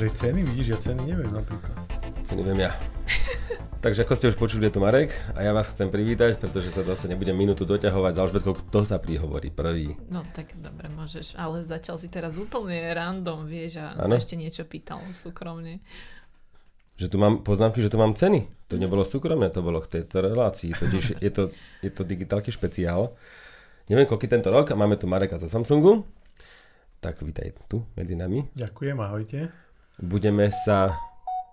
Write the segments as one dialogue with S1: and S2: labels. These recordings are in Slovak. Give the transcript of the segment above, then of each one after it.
S1: Máš aj ceny? Vidíš, ja ceny neviem napríklad.
S2: Ceny viem ja. Takže ako ste už počuli, je tu Marek a ja vás chcem privítať, pretože sa zase nebudem minútu doťahovať za Alžbetkou, kto sa prihovorí prvý.
S3: No tak dobre, môžeš, ale začal si teraz úplne random, vieš, a ano? sa ešte niečo pýtal súkromne.
S2: Že tu mám poznámky, že tu mám ceny. To nebolo súkromné, to bolo k tejto relácii. Totiž je to, je to digitálky špeciál. Neviem, koľký tento rok a máme tu Mareka zo Samsungu. Tak vítaj tu medzi nami.
S1: Ďakujem, ahojte.
S2: Budeme sa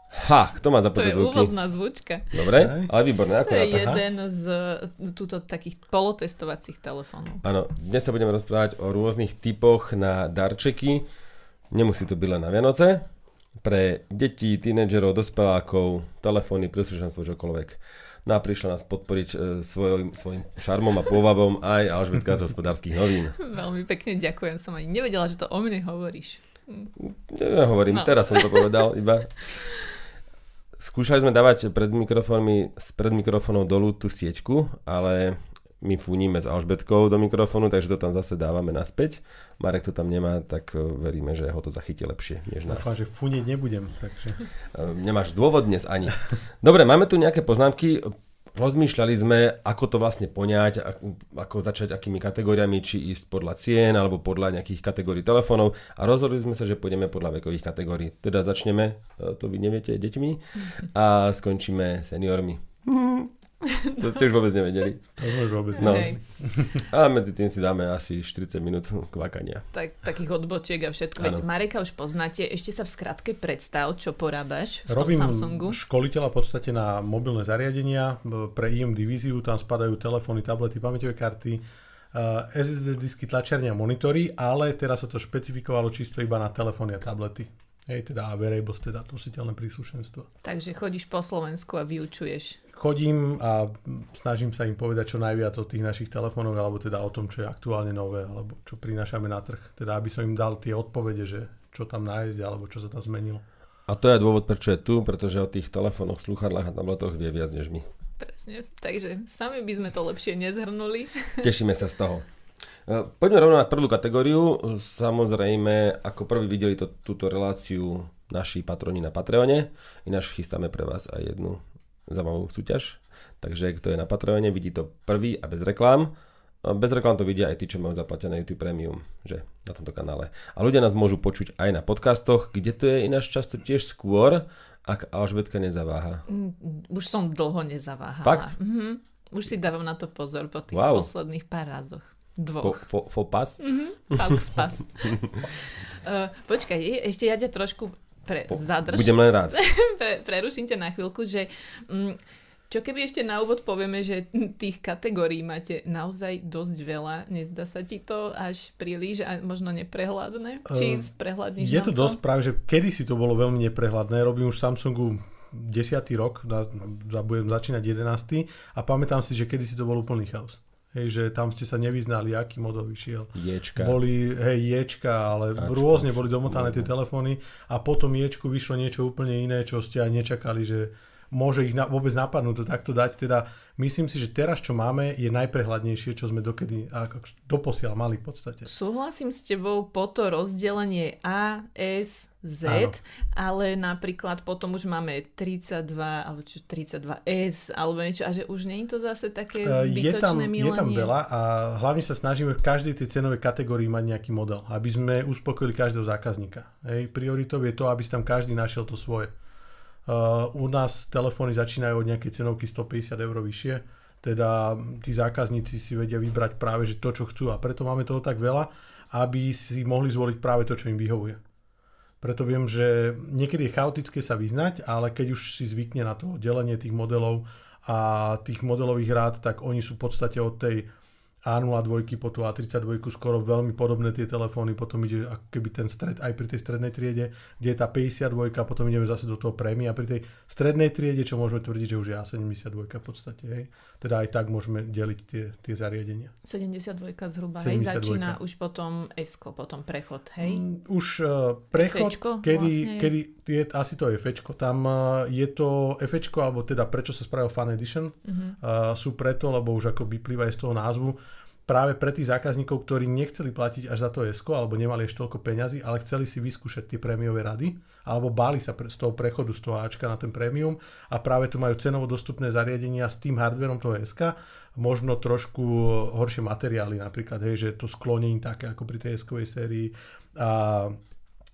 S2: Ha, kto má
S3: zapnuté
S2: zvuky?
S3: To je úvodná zvučka.
S2: Dobre, ale výborné.
S3: Ako to je jeden z túto takých polotestovacích telefónov.
S2: Áno, dnes sa budeme rozprávať o rôznych typoch na darčeky. Nemusí to byť len na Vianoce. Pre deti, tínedžerov, dospelákov, telefóny, príslušenstvo, čokoľvek. No a prišla nás podporiť e, svojim, svojim šarmom a pôvabom aj Alžbetka z hospodárskych novín.
S3: Veľmi pekne ďakujem, som ani nevedela, že to o mne hovoríš.
S2: Ja hovorím, no. teraz som to povedal iba. Skúšali sme dávať pred mikrofónmi, pred mikrofónov dolu tú sieťku, ale my fúnime s Alžbetkou do mikrofónu, takže to tam zase dávame naspäť. Marek to tam nemá, tak e, veríme, že ho to zachytí lepšie než nás.
S1: Dúfam, že fúniť nebudem. Takže...
S2: E, nemáš dôvod dnes ani. Dobre, máme tu nejaké poznámky. Rozmýšľali sme, ako to vlastne poňať, ako začať akými kategóriami, či ísť podľa cien alebo podľa nejakých kategórií telefónov a rozhodli sme sa, že pôjdeme podľa vekových kategórií. Teda začneme, e, to vy neviete, deťmi a skončíme seniormi. To ste už vôbec nevedeli.
S1: To už vôbec no.
S2: A medzi tým si dáme asi 40 minút kvakania.
S3: Tak, takých odbočiek a všetko. Veď Mareka už poznáte. Ešte sa v skratke predstav, čo porábaš v
S1: Robím
S3: tom Samsungu.
S1: školiteľa v podstate na mobilné zariadenia. Pre IM divíziu tam spadajú telefóny, tablety, pamäťové karty, uh, eh, SD disky, tlačiarne a monitory, ale teraz sa to špecifikovalo čisto iba na telefóny a tablety. Hej, teda a variables, teda nositeľné príslušenstvo.
S3: Takže chodíš po Slovensku a vyučuješ
S1: chodím a snažím sa im povedať čo najviac o tých našich telefónoch, alebo teda o tom, čo je aktuálne nové, alebo čo prinášame na trh. Teda aby som im dal tie odpovede, že čo tam nájsť, alebo čo sa tam zmenilo.
S2: A to je dôvod, prečo je tu, pretože o tých telefónoch, sluchadlách a tabletoch vie viac než my.
S3: Presne, takže sami by sme to lepšie nezhrnuli.
S2: Tešíme sa z toho. E, poďme rovno na prvú kategóriu. Samozrejme, ako prvý videli to, túto reláciu naši patroni na Patreone. Ináč chystáme pre vás aj jednu zaujímavú súťaž. Takže kto je na Patreone, vidí to prvý a bez reklám. Bez reklám to vidia aj tí, čo majú zaplatené YouTube Premium, že na tomto kanále. A ľudia nás môžu počuť aj na podcastoch, kde to je ináč často tiež skôr, ak Alžbetka nezaváha.
S3: Mm, už som dlho nezaváhala.
S2: Fakt?
S3: Mhm. Už si dávam na to pozor po tých wow. posledných pár razoch. Dvoch.
S2: Fo, fo, pas?
S3: Mhm. pas. uh, počkaj, ešte ja ťa trošku pre, po, zadrž.
S2: Budem len rád.
S3: pre, preruším ťa na chvíľku, že mm, čo keby ešte na úvod povieme, že tých kategórií máte naozaj dosť veľa, nezdá sa ti to až príliš a možno neprehľadné? Či uh, sprehľadníš
S1: Je to, to dosť práve, že kedy si to bolo veľmi neprehľadné, robím už Samsungu desiatý rok, na, budem začínať 11. a pamätám si, že kedy si to bol úplný chaos. Hej, že tam ste sa nevyznali, aký model vyšiel.
S2: Ječka.
S1: Boli, hej, ječka, ale Ačka. rôzne boli domotané tie telefóny a potom ječku vyšlo niečo úplne iné, čo ste aj nečakali, že môže ich na, vôbec napadnúť to takto dať. Teda myslím si, že teraz, čo máme, je najprehľadnejšie, čo sme dokedy doposiaľ mali v podstate.
S3: Súhlasím s tebou po to rozdelenie A, S, Z, Áno. ale napríklad potom už máme 32 alebo čo, 32S alebo niečo a že už nie je to zase také zbytočné je tam, milenie.
S1: Je tam veľa a hlavne sa snažíme v každej tej cenovej kategórii mať nejaký model, aby sme uspokojili každého zákazníka. Hej, prioritou je to, aby si tam každý našiel to svoje. Uh, u nás telefóny začínajú od nejakej cenovky 150 eur vyššie, teda tí zákazníci si vedia vybrať práve že to, čo chcú a preto máme toho tak veľa, aby si mohli zvoliť práve to, čo im vyhovuje. Preto viem, že niekedy je chaotické sa vyznať, ale keď už si zvykne na to delenie tých modelov a tých modelových rád, tak oni sú v podstate od tej a02 po tú A32 skoro veľmi podobné tie telefóny, potom ide ako keby ten stred aj pri tej strednej triede, kde je tá 52, potom ideme zase do toho prémia pri tej strednej triede, čo môžeme tvrdiť, že už je A72 v podstate. Hej. Teda aj tak môžeme deliť tie, tie zariadenia.
S3: 72 zhruba, 72. hej, začína už potom S, potom prechod, hej? Mm,
S1: už uh, prechod, Fečko, kedy, vlastne kedy je, asi to Fečko, tam uh, je to Fečko, alebo teda prečo sa spravil Fan Edition, uh-huh. uh, sú preto, lebo už ako vyplýva aj z toho názvu, práve pre tých zákazníkov, ktorí nechceli platiť až za to ESCO, alebo nemali ešte toľko peňazí, ale chceli si vyskúšať tie prémiové rady, alebo báli sa pre, z toho prechodu z toho Ačka na ten prémium a práve tu majú cenovo dostupné zariadenia s tým hardverom toho ESCA, možno trošku horšie materiály napríklad, hej, že to sklonění také ako pri tej eskovej sérii a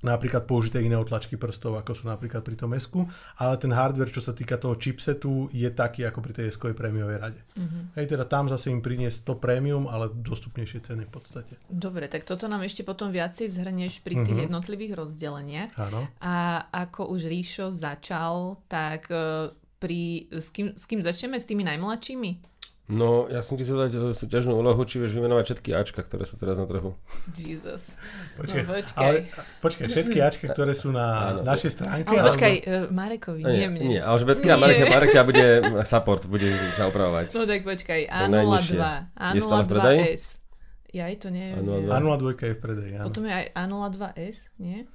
S1: napríklad použité iné otlačky prstov, ako sú napríklad pri tom esku, ale ten hardware, čo sa týka toho chipsetu, je taký ako pri tej eskovej prémiovej rade. Mm-hmm. Hej, teda tam zase im priniesť to prémium, ale dostupnejšie ceny v podstate.
S3: Dobre, tak toto nám ešte potom viacej zhrnieš pri tých mm-hmm. jednotlivých rozdeleniach.
S1: Áno.
S3: A ako už Ríšo začal, tak e, pri, s, kým, s kým začneme? S tými najmladšími?
S2: No, ja som ti chcel dať e, súťažnú úlohu, či vieš vymenovať všetky Ačka, ktoré sú teraz na trhu.
S3: Jesus.
S1: Počkej, no, počkaj. Ale, počkaj, všetky Ačka, ktoré sú na Áno, našej stránke?
S3: Ale počkaj, uh, Marekovi, nie, nie mne.
S2: Nie, Alžbetka a Marek, Marek ťa bude support, bude ťa opravovať.
S3: No tak počkaj, A02, A02S. Ja aj to neviem.
S1: A02 je v predaji, áno.
S3: Potom je aj A02S, nie?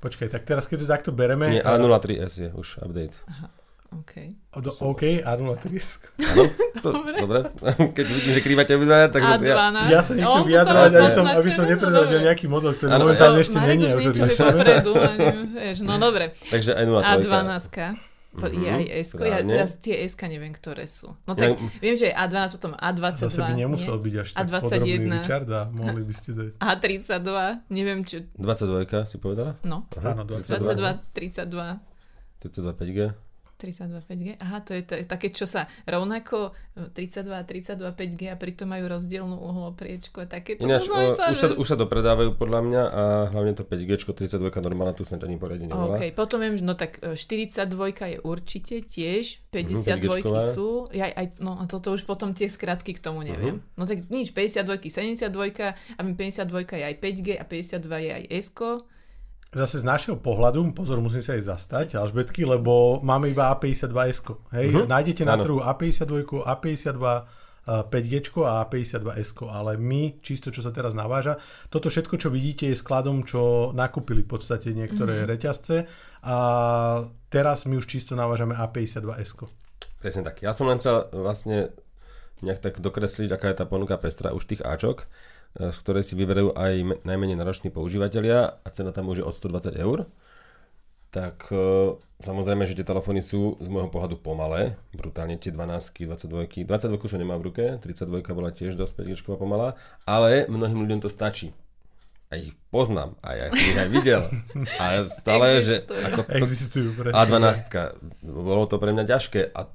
S1: Počkaj, tak teraz keď to takto bereme...
S2: Nie, A03S je už update. Aha.
S3: OK.
S1: Do, OK, Áno,
S2: Áno, dobre. Keď vidím, že krývate obidva, tak...
S3: A12.
S1: Ja, ja sa nechcem vyjadrovať, aby som, aby som neprezradil nejaký model, ktorý ano, momentálne ešte není.
S3: Marek už niečo vie popredu, no dobre.
S2: Takže aj 0
S3: A12. Po, je aj S, ja teraz tie S neviem, ktoré sú. No tak ja, viem, že je A12, potom A22.
S1: Zase by nemusel nie? byť až tak A21. podrobný Richard a mohli by ste dať.
S3: A32, neviem čo.
S2: 22 si povedala?
S3: No.
S1: Aha. Áno, 22.
S3: 22, 32.
S2: 32 5G.
S3: 32 5G? Aha, to je t- také, čo sa rovnako 32 a 32 5G a pritom majú rozdielnú uhlopriečku a také.
S2: Ináč, o, sa, už, sa, už sa dopredávajú podľa mňa a hlavne to 5G, 32 normálna tu sa ani poriadne nevolá.
S3: OK, potom viem, no tak 42 je určite tiež, 52 mm, sú, ja, aj, no a toto už potom tie skratky k tomu neviem. Uh-huh. No tak nič, 52 72 a 52 je aj 5G a 52 je aj S
S1: zase z našeho pohľadu, pozor, musím sa aj zastať, Alžbetky, lebo máme iba A52S. Hej, uh-huh. nájdete na trhu A52, A52, 5G a A52S, ale my, čisto čo sa teraz naváža, toto všetko, čo vidíte, je skladom, čo nakúpili v podstate niektoré mm-hmm. reťazce a teraz my už čisto navážame A52S.
S2: Presne tak. Ja som len chcel vlastne nejak tak dokresliť, aká je tá ponuka pestra už tých Ačok. E, z ktorej si vyberajú aj najmenej nároční používateľia a cena tam už je od 120 eur, tak e, samozrejme, že tie telefóny sú z môjho pohľadu pomalé, brutálne tie 12, 22, 22 som nemá v ruke, 32 bola tiež dosť 5 pomalá, ale mnohým ľuďom to stačí. A ich poznám, a ja som ich aj videl. A stále, že
S1: ako to, Existujú,
S2: A12, bolo to pre mňa ťažké a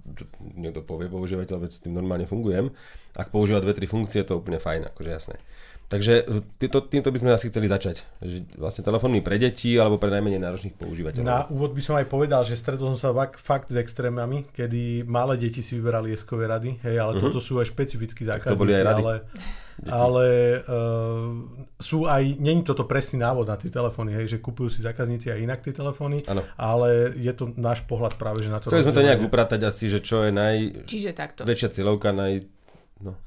S2: niekto povie používateľ, veď s tým normálne fungujem. Ak používa dve, tri funkcie, to je úplne fajn, akože jasné. Takže e, týmto, týmto by sme asi chceli začať. Že vlastne telefóny pre deti alebo pre najmenej náročných používateľov.
S1: Na úvod by som aj povedal, že stretol som sa fakt s extrémami, kedy malé deti si vyberali eskové rady, hej, ale uh-huh. toto sú aj špecifickí zákazníci, to boli aj rady. ale, ale uh, sú aj, není toto presný návod na tie telefóny, hej, že kupujú si zákazníci aj inak tie telefóny, ano. ale je to náš pohľad práve, že na to
S2: Chceli sme to nejak upratať asi, že čo je naj...
S3: Čiže takto.
S2: Väčšia cieľovka, naj... No.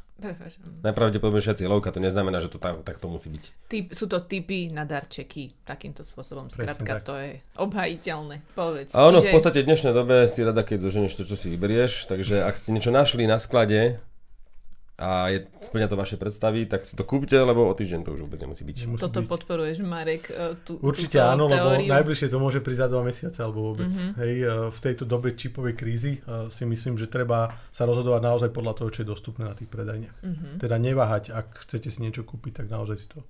S2: Najpravdepodobnejšia cieľovka, to neznamená, že to tak, tak to musí byť.
S3: Typ, sú to typy na darčeky, takýmto spôsobom. Skrátka, to je obhajiteľné. Povedz.
S2: A ono Čiže... v podstate v dnešnej dobe si rada, keď zoženieš to, čo si vyberieš. Takže ak ste niečo našli na sklade, a je, splňa to vaše predstavy, tak si to kúpte, lebo o týždeň to už vôbec nemusí byť.
S3: Nemusí Toto byť. podporuješ, Marek? E, tú,
S1: Určite áno, teóriu. lebo najbližšie to môže prísť za dva mesiace alebo vôbec. Mm-hmm. Hej, e, v tejto dobe čipovej krízy e, si myslím, že treba sa rozhodovať naozaj podľa toho, čo je dostupné na tých predajniach. Mm-hmm. Teda neváhať, ak chcete si niečo kúpiť, tak naozaj si to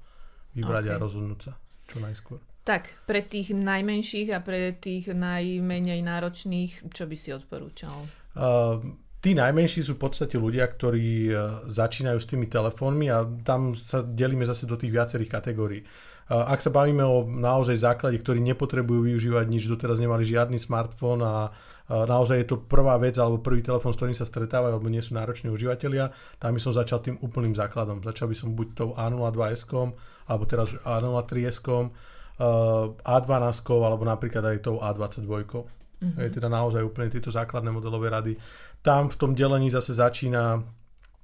S1: vybrať okay. a rozhodnúť sa čo najskôr.
S3: Tak, pre tých najmenších a pre tých najmenej náročných, čo by si odporúčal? Uh,
S1: Tí najmenší sú v podstate ľudia, ktorí e, začínajú s tými telefónmi a tam sa delíme zase do tých viacerých kategórií. E, ak sa bavíme o naozaj základe, ktorí nepotrebujú využívať nič, doteraz nemali žiadny smartfón a naozaj je to prvá vec alebo prvý telefón, s ktorým sa stretávajú alebo nie sú nároční užívateľia, tam by som začal tým úplným základom. Začal by som buď tou A02S, alebo teraz už A03S, A12 alebo napríklad aj tou A22. Mm-hmm. Je teda naozaj úplne tieto základné modelové rady tam v tom delení zase začína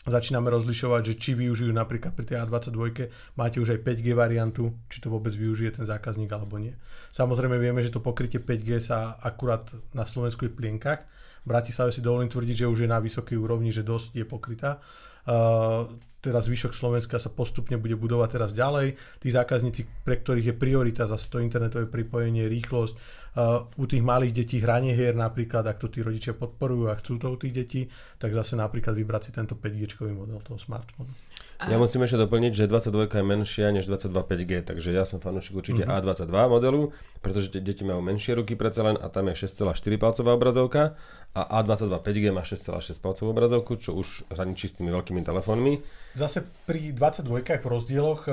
S1: začíname rozlišovať, že či využijú napríklad pri tej A22, máte už aj 5G variantu, či to vôbec využije ten zákazník alebo nie. Samozrejme vieme, že to pokrytie 5G sa akurát na Slovensku je v plienkach, V Bratislave si dovolím tvrdiť, že už je na vysokej úrovni, že dosť je pokrytá. Uh, teraz zvyšok Slovenska sa postupne bude budovať teraz ďalej. Tí zákazníci, pre ktorých je priorita zase to internetové pripojenie, rýchlosť, uh, u tých malých detí hranie hier napríklad, ak to tí rodičia podporujú a chcú to u tých detí, tak zase napríklad vybrať si tento 5G model toho smartfónu.
S2: Ja musím ešte doplniť, že 22 je menšia než 22 5G, takže ja som fanúšik určite uh-huh. A22 modelu, pretože deti majú menšie ruky predsa len a tam je 6,4 palcová obrazovka a A22 5G má 6,6 palcovú obrazovku, čo už hraničí s tými veľkými telefónmi.
S1: Zase pri 22 v rozdieloch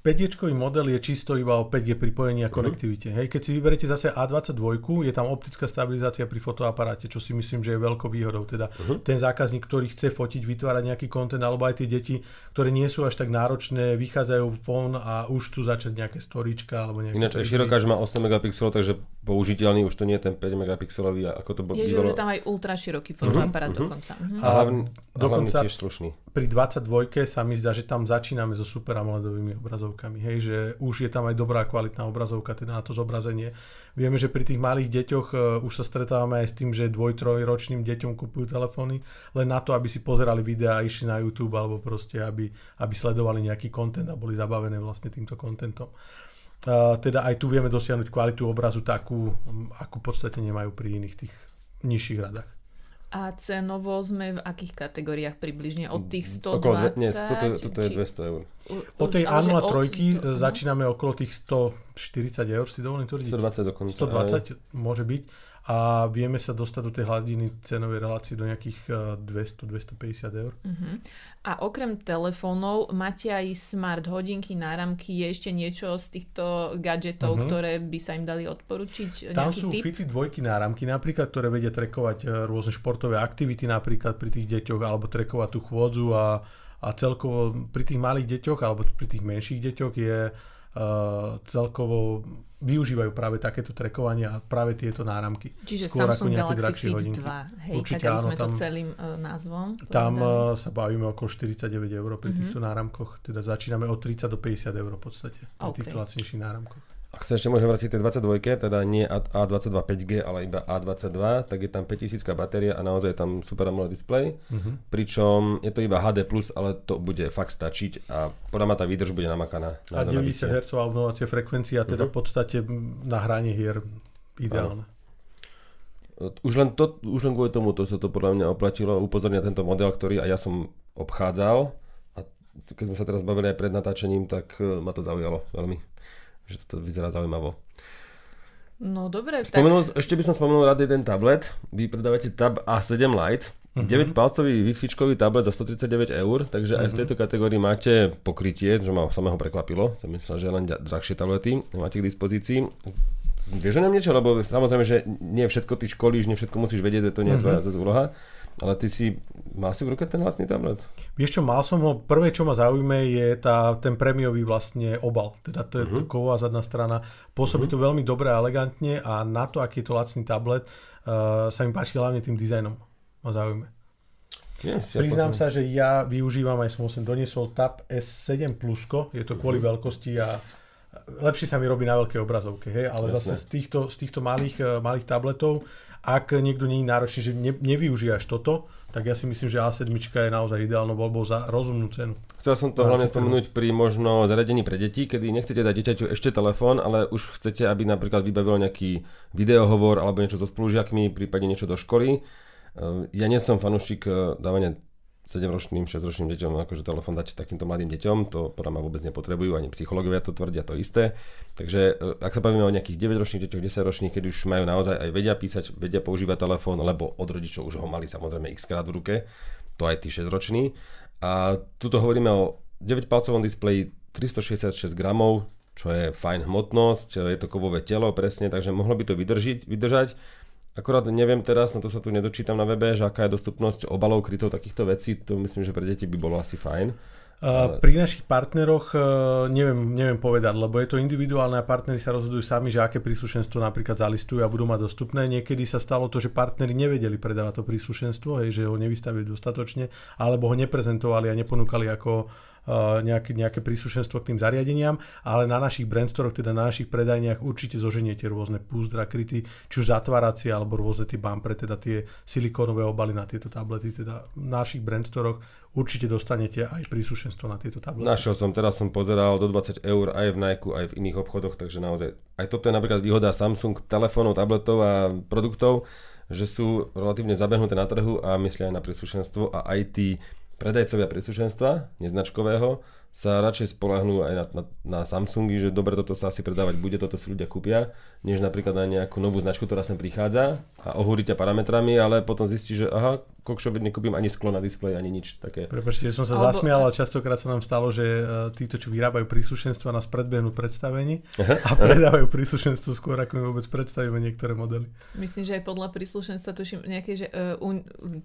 S1: 5G model je čisto iba o 5G pripojení a mhm. konektivite. Hej, keď si vyberete zase A22, je tam optická stabilizácia pri fotoaparáte, čo si myslím, že je veľkou výhodou. Teda uh-huh. ten zákazník, ktorý chce fotiť, vytvárať nejaký kontent, alebo aj tie deti, ktoré nie sú až tak náročné, vychádzajú von a už tu začať nejaké storička alebo nejaké...
S2: Ináč aj širokáž má 8 megapixelov, takže použiteľný už to nie je ten 5 megapixelový, ako to bolo.
S3: Je, že tam aj ultra široký fotoaparát uh-huh. dokonca. Uh-huh.
S2: A dokonca tiež slušný.
S1: Pri 22 sa mi zdá, že tam začíname so super AMOLEDovými obrazov obrazovkami, hej, že už je tam aj dobrá kvalitná obrazovka, teda na to zobrazenie. Vieme, že pri tých malých deťoch uh, už sa stretávame aj s tým, že dvoj, trojročným deťom kupujú telefóny len na to, aby si pozerali videá a išli na YouTube alebo proste, aby, aby sledovali nejaký kontent a boli zabavené vlastne týmto kontentom. Uh, teda aj tu vieme dosiahnuť kvalitu obrazu takú, akú v podstate nemajú pri iných tých nižších radách.
S3: A cenovo sme v akých kategóriách približne? Od tých 120? Okolo,
S2: nie, toto, toto je 200 eur.
S1: Od tej A03 od... začíname okolo tých 140 eur, si dovolím tvrdiť.
S2: 120 dokonca.
S1: 120 aj. môže byť a vieme sa dostať do tej hladiny cenovej relácie do nejakých 200-250 eh, eur. Uh-huh.
S3: A okrem telefónov máte aj smart hodinky, náramky, je ešte niečo z týchto gadgetov, uh-huh. ktoré by sa im dali odporučiť?
S1: Tam sú tip? fity dvojky náramky napríklad, ktoré vedia trekovať eh, rôzne športové aktivity napríklad pri tých deťoch alebo trekovať tú chôdzu a, a celkovo pri tých malých deťoch alebo pri tých menších deťoch je uh, celkovo využívajú práve takéto trekovanie a práve tieto náramky.
S3: Čiže Skôr Samsung ako Galaxy Fit hodinky. 2, hej, Určite, tak aby sme áno, tam, to celým uh, názvom
S1: Tam uh, sa bavíme okolo 49 eur pri mm-hmm. týchto náramkoch, teda začíname od 30 do 50 eur v podstate pri okay. týchto lacnejších náramkoch.
S2: Ak sa ešte môžem vrátiť tej 22, teda nie A22 5G, ale iba A22, tak je tam 5000 batéria a naozaj je tam Super AMOLED display. Uh-huh. Pričom je to iba HD+, ale to bude fakt stačiť a podľa ma tá výdrž bude namakaná.
S1: Na a 90 Hz obnovacia frekvencia, teda uh-huh. v podstate na hranie hier ideálne.
S2: Už len, to, už len kvôli tomu to sa to podľa mňa oplatilo upozorniť na tento model, ktorý aj ja som obchádzal a keď sme sa teraz bavili aj pred natáčením, tak eh, ma to zaujalo veľmi že to vyzerá zaujímavo.
S3: No dobre.
S2: Spomenul, tak... Ešte by som spomenul rád jeden tablet. Vy predávate Tab A7 Lite. Uh-huh. Mhm. 9-palcový wi tablet za 139 eur, takže uh-huh. aj v mhm. tejto kategórii máte pokrytie, čo ma samého prekvapilo. Som myslel, že len drahšie tablety máte k dispozícii. Vieš o ňom niečo? Lebo samozrejme, že nie všetko ty školíš, nie všetko musíš vedieť, že to nie je tvoja uh-huh. úloha. Ale ty si, mal si v ruke ten vlastný tablet?
S1: Vieš čo, mal som ho, prvé čo ma zaujíme je tá, ten prémiový vlastne obal, teda to je uh-huh. ková zadná strana. Pôsobí uh-huh. to veľmi dobre a elegantne a na to, aký je to lacný tablet, uh, sa mi páči hlavne tým dizajnom. Ma zaujíme. Yes, ja Priznám potom... sa, že ja využívam, aj som sem doniesol Tab S7 Plusko, je to kvôli uh-huh. veľkosti a lepšie sa mi robí na veľkej obrazovke, hej, ale Jasne. zase z týchto, z týchto malých, eh, malých tabletov ak niekto nie je náročný, že ne, nevyužívaš toto, tak ja si myslím, že A7 je naozaj ideálnou voľbou za rozumnú cenu.
S2: Chcel som to hlavne spomenúť pri možno zariadení pre deti, kedy nechcete dať dieťaťu ešte telefón, ale už chcete, aby napríklad vybavilo nejaký videohovor alebo niečo so spolužiakmi, prípadne niečo do školy. Ja nie som fanúšik eh, dávania 7-ročným, 6-ročným deťom akože telefón dať takýmto mladým deťom, to podľa ma vôbec nepotrebujú, ani psychológovia to tvrdia to isté. Takže e, ak sa bavíme o nejakých 9-ročných deťoch, 10-ročných, keď už majú naozaj aj vedia písať, vedia používať telefón, lebo od rodičov už ho mali samozrejme x krát v ruke, to aj tí 6-roční. A tuto hovoríme o 9-palcovom displeji 366 gramov, čo je fajn hmotnosť, je to kovové telo presne, takže mohlo by to vydržiť, vydržať. Akorát neviem teraz, na to sa tu nedočítam na webe, že aká je dostupnosť obalov krytov takýchto vecí, to myslím, že pre deti by bolo asi fajn.
S1: Uh, pri našich partneroch uh, neviem, neviem povedať, lebo je to individuálne a partneri sa rozhodujú sami, že aké príslušenstvo napríklad zalistujú a budú mať dostupné. Niekedy sa stalo to, že partneri nevedeli predávať to príslušenstvo, hej, že ho nevystavili dostatočne, alebo ho neprezentovali a neponúkali ako nejaké, nejaké príslušenstvo k tým zariadeniam, ale na našich brandstoroch, teda na našich predajniach určite zoženiete rôzne púzdra, kryty, či už zatváracie alebo rôzne tie bumpre, teda tie silikónové obaly na tieto tablety, teda v našich brandstoroch určite dostanete aj príslušenstvo na tieto tablety.
S2: Našiel som, teraz som pozeral do 20 eur aj v Nike, aj v iných obchodoch, takže naozaj aj toto je napríklad výhoda Samsung telefónov, tabletov a produktov, že sú relatívne zabehnuté na trhu a myslia aj na príslušenstvo a aj tí predajcovia príslušenstva neznačkového sa radšej spolahnú aj na, na, na Samsungy, že dobre, toto sa asi predávať bude, toto si ľudia kúpia, než napríklad na nejakú novú značku, ktorá sem prichádza a ohúri ťa parametrami, ale potom zistí, že aha, kokšovi nekúpim ani sklo na displeji, ani nič také.
S1: Prepačte, som sa Alebo... zasmial, ale častokrát sa nám stalo, že uh, títo, čo vyrábajú príslušenstva, nás predbehnú predstavení a predávajú príslušenstvo skôr, ako my vôbec predstavíme niektoré modely.
S3: Myslím, že aj podľa príslušenstva tuším nejaké, že uh,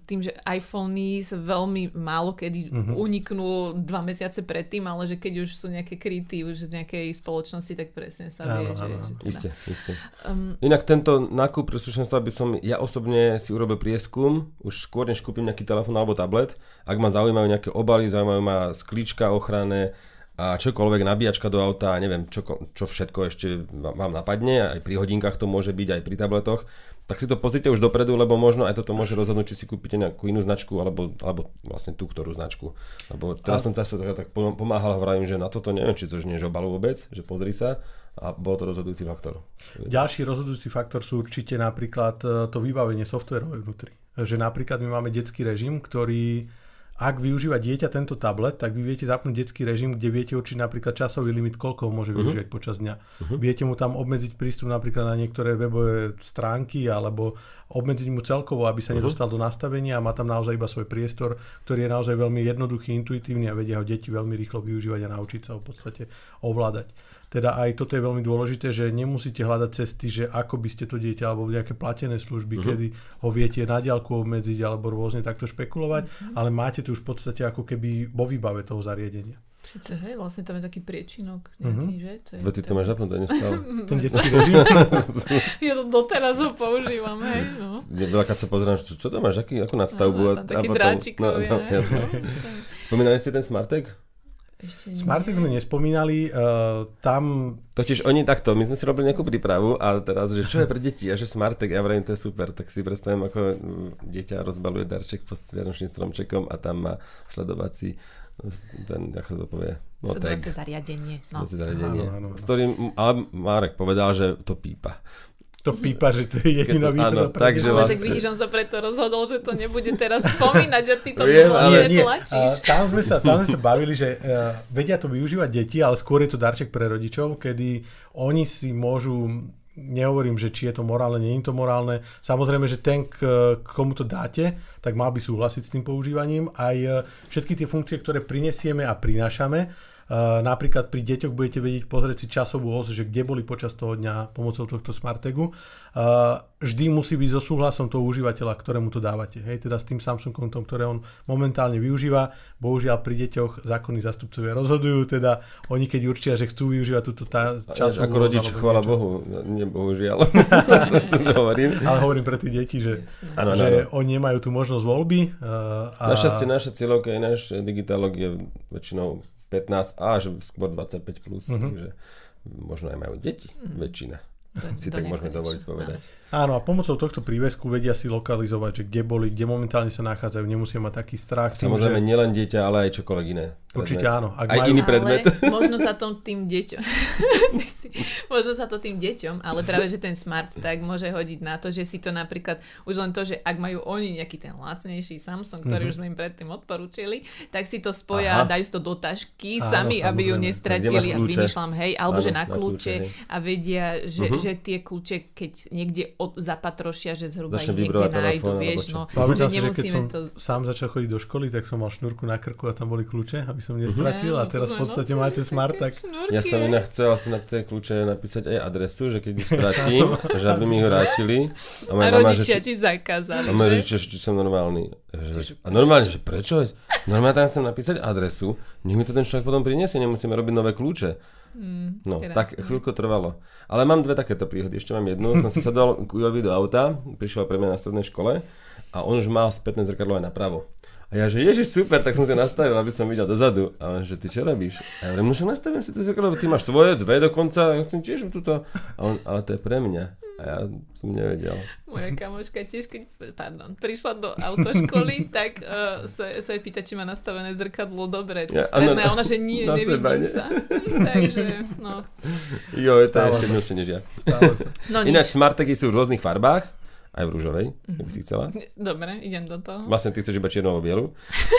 S3: tým, že iPhony sa veľmi málo kedy uh-huh. uniknú dva mesiace predtým, ale že keď už sú nejaké kryty už z nejakej spoločnosti, tak presne sa vie, áno, že, áno. že
S2: teda... Isté, isté. Um, Inak tento nákup príslušenstva by som ja osobne si urobil prieskum, už skôr než kúpim nejaký telefón alebo tablet, ak ma zaujímajú nejaké obaly, zaujímajú ma sklíčka ochranné a čokoľvek, nabíjačka do auta, neviem, čo, čo všetko ešte vám napadne, aj pri hodinkách to môže byť, aj pri tabletoch, tak si to pozrite už dopredu, lebo možno aj toto môže rozhodnúť, či si kúpite nejakú inú značku, alebo, alebo vlastne tú, ktorú značku. Lebo teraz a... som tak, tak pomáhal, hovorím, že na toto neviem, či to už nie je obalu vôbec, že pozri sa, a bol to rozhodujúci faktor.
S1: Ďalší rozhodujúci faktor sú určite napríklad e, to vybavenie softverové vnútri. Že napríklad my máme detský režim, ktorý ak využíva dieťa tento tablet, tak vy viete zapnúť detský režim, kde viete určiť napríklad časový limit, koľko ho môže mhm. využívať uh-huh. počas dňa. Uh-huh. Viete mu tam obmedziť prístup napríklad na niektoré webové stránky alebo obmedziť mu celkovo, aby sa uh-huh. nedostal do nastavenia a má tam naozaj iba svoj priestor, ktorý je naozaj veľmi jednoduchý, intuitívny a vedia ho deti veľmi rýchlo využívať a naučiť sa ho v podstate ovládať. Teda aj toto je veľmi dôležité, že nemusíte hľadať cesty, že ako by ste to dieťa alebo nejaké platené služby, uh-huh. kedy ho viete na diálku obmedziť alebo rôzne takto špekulovať, uh-huh. ale máte tu už v podstate ako keby vo výbave toho zariadenia.
S3: Sice, hej, vlastne tam je taký priečinok nejaký, uh-huh. že? To je,
S2: ty to máš zapnuté nestále.
S1: Ten detský režim?
S3: ja to doteraz ho používam, hej, no.
S2: Veľakrát sa pozerám, čo, čo to máš, aký, akú nadstavbu?
S3: No, tam taký dráčik. No, no,
S2: Spomínali ste ten Smartek?
S1: Smartek sme nespomínali, uh, tam...
S2: Totiž oni takto, my sme si robili nejakú prípravu a teraz, že čo je pre deti a že Smartek, ja vravím, to je super, tak si predstavím, ako dieťa rozbaluje darček pod vianočným stromčekom a tam má sledovací ten, ako to povie?
S3: No, Sledovacie zariadenie.
S2: No. zariadenie. Áno, áno, áno. S ktorým, ale Marek povedal, že to pípa
S1: to pípa, že to je jediná výhoda.
S2: takže
S3: ale vlastne... tak vidíš, on sa preto rozhodol, že to nebude teraz spomínať a ty to Viem, ale nie. tlačíš.
S1: tam, sme sa, tam sme sa bavili, že uh, vedia to využívať deti, ale skôr je to darček pre rodičov, kedy oni si môžu nehovorím, že či je to morálne, nie je to morálne. Samozrejme, že ten, k, komu to dáte, tak mal by súhlasiť s tým používaním. Aj e, všetky tie funkcie, ktoré prinesieme a prinášame, napríklad pri deťoch budete vedieť pozrieť si časovú os, že kde boli počas toho dňa pomocou tohto Smartegu. Eh, vždy musí byť so súhlasom toho užívateľa, ktorému to dávate. Hej, teda s tým Samsungom, tom, ktoré on momentálne využíva. Bohužiaľ pri deťoch zákonní zastupcovia rozhodujú, teda oni keď určia, že chcú využívať túto tá časovú
S2: Ako rodič, chvála Bohu, nie bohužiaľ.
S1: hovorím. Ale hovorím pre tých detí, že, ano, že ano. oni nemajú tú možnosť voľby.
S2: Uh, a... Našťastie naša cieľovka je náš digitálog je väčšinou 15 až skôr 25 plus, uh-huh. takže možno aj majú deti, uh-huh. väčšina. To, si to tak môžeme dovoliť povedať.
S1: Áno, a pomocou tohto prívesku vedia si lokalizovať, že kde boli, kde momentálne sa nachádzajú, nemusia mať taký strach.
S2: Samozrejme, tým, že... nielen dieťa, ale aj čokoľvek iné.
S1: Predmet. Určite áno.
S2: Ak aj majú... iný predmet.
S3: Ale možno sa to tým deťom, možno sa to tým deťom, ale práve, že ten smart tak môže hodiť na to, že si to napríklad, už len to, že ak majú oni nejaký ten lacnejší Samsung, ktorý mm-hmm. už sme im predtým odporúčili, tak si to spoja, Aha. dajú si to do tašky áno, sami, samozrejme. aby ju nestratili a vymýšľam, hej, alebo áno, že na kľúče, na kľúče a vedia, že, uh-huh. že tie kľúče, keď niekde od, zapatrošia, že zhruba ich niekde nájdu, vieš, no.
S1: Pamätám si, že keď som to... sám začal chodiť do školy, tak som mal šnúrku na krku a tam boli kľúče, aby som nestratil uh-huh. a teraz v podstate máte smart, tak...
S2: Ja som inak chcel asi na tie kľúče napísať aj adresu, že keď ich stratím, že aby mi ich vrátili.
S3: A, a rodičia ti zakázali,
S2: A moje rodičia, že som normálny. a normálne, že prečo? Normálne tam chcem napísať adresu, nech mi to ten človek potom priniesie, nemusíme robiť nové kľúče.
S3: Mm,
S2: No,
S3: krásne.
S2: tak chvíľku trvalo. Ale mám dve takéto príhody. Ešte mám jednu. Som si sadol k Ujovi do auta, prišiel pre mňa na strednej škole a on už mal spätné zrkadlo aj napravo. A ja, že ježiš, super, tak som si ho nastavil, aby som videl dozadu. A on, že ty čo robíš? A ja hovorím, no nastavím si to zrkadlo, ty máš svoje, dve dokonca, ja chcem tiež túto. A on, ale to je pre mňa. A ja som nevedel.
S3: Moja kamoška tiež, keď pardon, prišla do autoškoly, tak uh, sa, sa jej pýta, či má nastavené zrkadlo dobre.
S2: Ja,
S3: stredné, a ona, že nie, nevidím
S2: seba, ne?
S3: sa. Takže, no.
S2: Jo, je to ešte milšie než ja.
S1: Stále sa.
S3: No
S2: Ináč smarteky sú v rôznych farbách, aj v rúžovej, keby si chcela.
S3: Dobre, idem do toho.
S2: Vlastne ty chceš iba čiernu alebo bielu.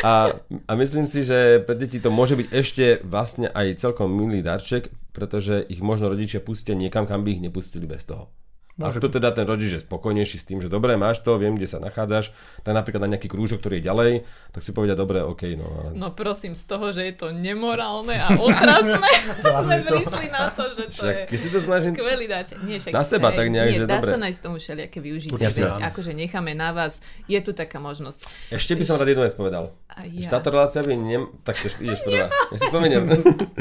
S2: A, a myslím si, že pre deti to môže byť ešte vlastne aj celkom milý darček, pretože ich možno rodičia pustia niekam, kam by ich nepustili bez toho.
S1: Môže
S2: Ak to teda ten rodič je spokojnejší s tým, že dobre, máš to, viem, kde sa nachádzaš, tak napríklad na nejaký krúžok, ktorý je ďalej, tak si povedia, dobre, OK, no ale...
S3: No prosím, z toho, že je to nemorálne a otrasné, sme prišli na to, že to
S2: Však
S3: je
S2: keď si to snažím...
S3: skvelý dáček. Nie, však,
S2: Na seba tak nejak,
S3: nie,
S2: že
S3: dá
S2: dobre.
S3: sa nájsť tomu všelijaké využitie. Veď akože necháme na vás, je tu taká možnosť.
S2: Ešte by som rád jednu vec povedal.
S3: A
S2: Že
S3: ja.
S2: táto relácia by nem... Tak chceš, ideš prvá. Ja si spomeniem.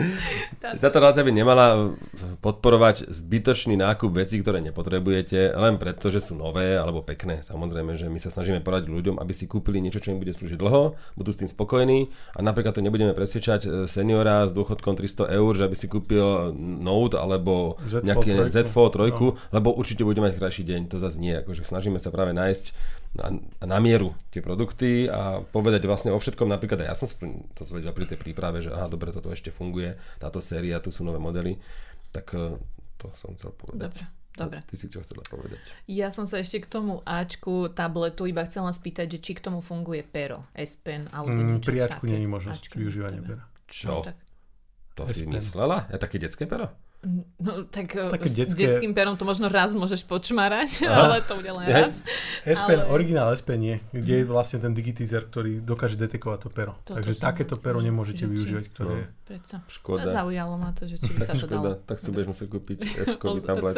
S2: Že táto relácia by nemala podporovať zbytočný nákup vecí, ktoré nepotrebujete, len preto, že sú nové alebo pekné. Samozrejme, že my sa snažíme poradiť ľuďom, aby si kúpili niečo, čo im bude slúžiť dlho, budú s tým spokojní a napríklad to nebudeme presvedčať e, seniora s dôchodkom 300 eur, že aby si kúpil Note alebo
S1: Z Fold
S2: nejaký
S1: trojku.
S2: Z Fold 3, lebo určite bude mať krajší deň. To zase nie. Akože snažíme sa práve nájsť na, na mieru tie produkty a povedať vlastne o všetkom. Napríklad aj ja som si to zvedel pri tej príprave, že aha, dobre, toto ešte funguje, táto séria, tu sú nové modely. Tak eh, to som chcel povedať.
S3: Dobre, dobre.
S2: Ty si čo chcela povedať?
S3: Ja som sa ešte k tomu Ačku tabletu iba chcela spýtať, že či k tomu funguje pero, S Pen alebo
S1: Mm,
S3: niečo
S1: pri Ačku
S3: také.
S1: není možnosť využívania pera.
S2: Čo?
S3: No, tak,
S2: To si
S1: S-Pen.
S2: myslela? Je také detské pero?
S3: No, tak
S1: Také
S3: s
S1: detské-
S3: detským perom to možno raz môžeš počmarať,
S2: Aha.
S3: ale to bude len raz.
S1: S Pen,
S3: Ale-
S1: originál S Pen je, kde je vlastne ten digitizer, ktorý dokáže detekovať to pero.
S3: Toto
S1: Takže takéto pero
S3: že-
S1: nemôžete
S3: že či-
S1: využívať, ktoré
S2: No.
S1: je.
S3: Predsa.
S2: Škoda.
S3: Zaujalo ma to, že či by sa to
S2: Škoda,
S3: dalo.
S2: tak si budeš musieť kúpiť S-kový tablet.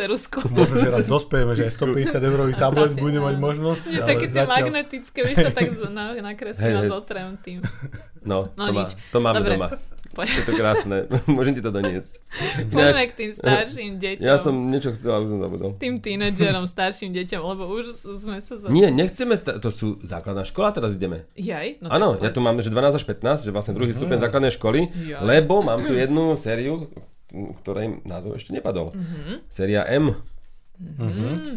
S1: Možno, že raz dospejeme, že aj 150 eurový tablet bude mať možnosť,
S3: Nie, také tie magnetické, vieš tak nakreslím a zotrem tým.
S2: No,
S3: No
S2: to, má,
S3: nič.
S2: to máme doma.
S3: Poď-
S2: Je to krásne. Môžem ti to doniesť.
S3: Poďme k tým starším deťom.
S2: ja som niečo chcel, ale som zabudol.
S3: Tým tínedžerom, starším deťom, lebo už sme sa zase...
S2: Nie, nechceme, sta- to sú základná škola, teraz ideme.
S3: Jaj? No
S2: Áno, ja tu mám, že 12 až 15, že vlastne druhý stupeň základnej školy,
S3: Ja.
S2: lebo mám tu jednu sériu, ktorej názov ešte nepadol. Séria M.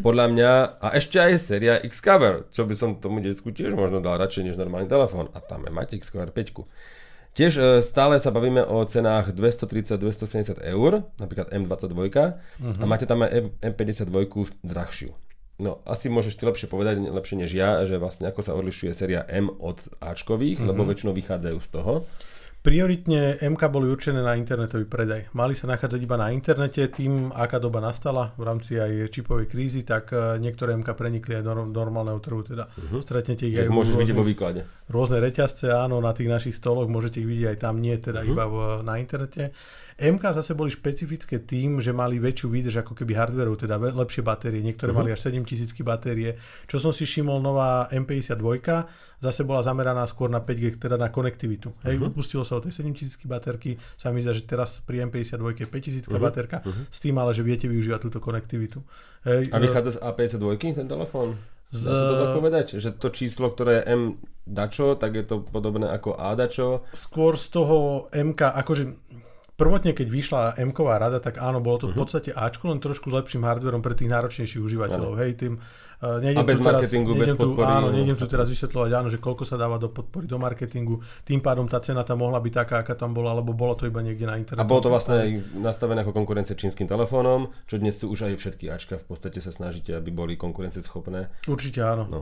S2: Podľa mňa, a ešte aj séria X-Cover, čo by som tomu decku tiež možno dal radšej než normálny telefón. A tam je máte X-Cover 5. Tiež e, stále sa bavíme o cenách 230-270 eur, napríklad M22, a máte tam aj M- M52 drahšiu. No, asi môžeš ty lepšie povedať, lepšie než ja, že vlastne ako sa odlišuje séria M od Ačkových, lebo väčšinou vychádzajú z toho.
S1: Prioritne MK boli určené na internetový predaj. Mali sa nachádzať iba na internete, tým aká doba nastala v rámci aj čipovej krízy, tak eh, niektoré MK prenikli aj do normálneho trhu, teda stretnete ich
S2: Že
S1: aj
S2: môžeš vidieť vo výklade.
S1: rôzne reťazce, áno, na tých našich stoloch môžete ich vidieť aj tam, nie teda iba v, na internete. MK zase boli špecifické tým, že mali väčšiu výdrž ako keby hardverov, teda lepšie batérie. Niektoré mali až 7000 batérie. Čo som si všimol, nová M52 zase bola zameraná skôr na 5G, teda na konektivitu. Hej, upustilo sa od tej 7000 baterky, sa mi zdá, že teraz pri M52 je 5000 baterka, s tým ale, že viete využívať túto konektivitu. Hej,
S2: A
S1: e,
S2: vychádza z A52 ten telefón?
S1: Z-
S2: Dá sa to tak povedať? Že to číslo, ktoré je M dačo, tak je to podobné ako A dačo?
S1: skôr z toho MK, akože prvotne, keď vyšla m rada, tak áno, bolo to
S2: Mhm.
S1: v podstate Ačko, len trošku s lepším hardverom pre tých náročnejších užívateľov. Hej, tým, uh, nejdem
S2: A bez
S1: tu teraz,
S2: marketingu, bez
S1: nejdem tu,
S2: podpory,
S1: Áno,
S2: no.
S1: nejdem tu teraz vysvetľovať, áno, že koľko sa dáva do podpory, do marketingu. Tým pádom tá cena tam mohla byť taká, aká tam bola, lebo bolo to iba niekde na
S2: A
S1: internete.
S2: bolo to vlastne aj nastavené ako konkurencia čínskym telefónom, čo dnes sú už aj všetky Ačka, v podstate sa snažíte, aby boli konkurencieschopné.
S1: Určite áno. No.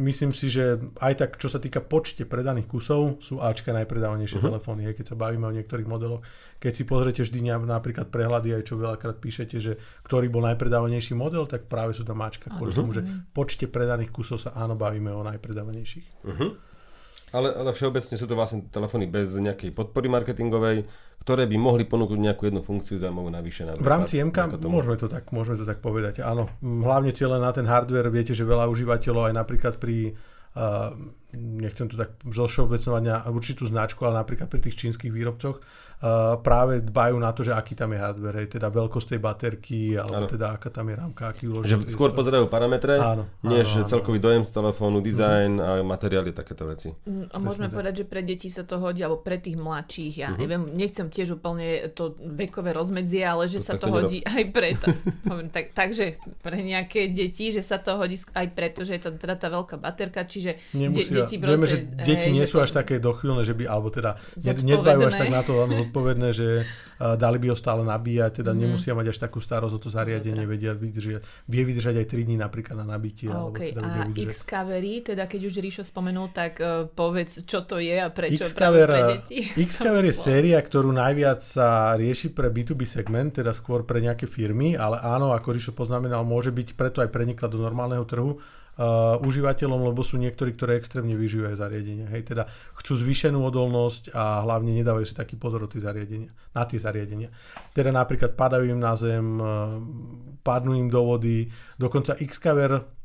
S1: Myslím si, že aj tak, čo sa týka počte predaných kusov, sú Ačka najpredávanejšie uh-huh. telefóny, keď sa bavíme o niektorých modeloch. Keď si pozriete vždy ne- napríklad prehľady, aj čo veľakrát píšete, že ktorý bol najpredávanejší model, tak práve sú tam Ačka. Kvôli tomu, že počte predaných kusov sa áno bavíme o najpredávanejších.
S2: Ale, ale všeobecne sú to vlastne telefóny bez nejakej podpory marketingovej, ktoré by mohli ponúknuť nejakú jednu funkciu zaujímavú navyše.
S1: V rámci MK môžeme to, tak, môžeme to tak povedať. Áno, hlavne cieľe na ten hardware, viete, že veľa užívateľov aj napríklad pri uh, nechcem tu tak zovšeobecnovať na určitú značku, ale napríklad pri tých čínskych výrobcoch uh, práve dbajú na to, že aký tam je hardware, hej, teda veľkosť tej baterky, alebo ano. teda aká tam je rámka, aký
S2: uložený. Že skôr pozerajú parametre, áno, než áno, celkový áno. dojem z telefónu, dizajn mm-hmm. a materiály, takéto veci.
S3: Mm, a môžeme Presne povedať, tak. že pre deti sa to hodí, alebo pre tých mladších, ja mm-hmm. neviem, nechcem tiež úplne to vekové rozmedzie, ale že to sa to hodí nerob... aj preto. tak, takže pre nejaké deti, že sa to hodí aj preto, že je to teda tá veľká baterka, čiže
S1: Nemusia, de- deti proste, Vieme, že deti hej, nie sú to... až také dochvíľne, že by, alebo teda nedbajú až tak na to zodpovedné, že uh, dali by ho stále nabíjať, teda mm. nemusia mať až takú starosť o to zariadenie, vedia vydržať, vie vydržať aj 3 dní napríklad na nabitie.
S3: Okay. Alebo teda a Xcovery, teda keď už Ríšo spomenul, tak uh, povedz, čo to je a prečo Xcover, pre deti.
S1: Xcover je séria, ktorú najviac sa rieši pre B2B segment, teda skôr pre nejaké firmy, ale áno, ako Ríšo poznamenal, môže byť preto aj prenikla do normálneho trhu uh, užívateľom, lebo sú niektorí, ktorí extrémne využívajú zariadenia. Hej, teda chcú zvýšenú odolnosť a hlavne nedávajú si taký pozor na tie zariadenia. Teda napríklad padajú im na zem, uh, padnú im do vody, dokonca Xcover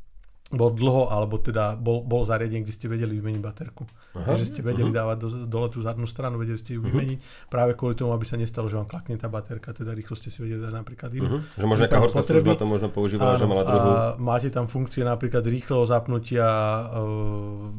S1: bol dlho, alebo teda bol, bol zariadenie, kde ste vedeli vymeniť baterku. Aha, že ste vedeli uh-huh. dávať do, dole tú zadnú stranu, vedeli ste ju uh-huh. vymeniť práve kvôli tomu, aby sa nestalo, že vám klakne tá baterka, teda rýchlo ste si vedeli dať napríklad inú. Uh-huh.
S2: Že možno nejaká horská služba to možno používala, že mala druhú. A
S1: máte tam funkcie napríklad rýchleho zapnutia uh,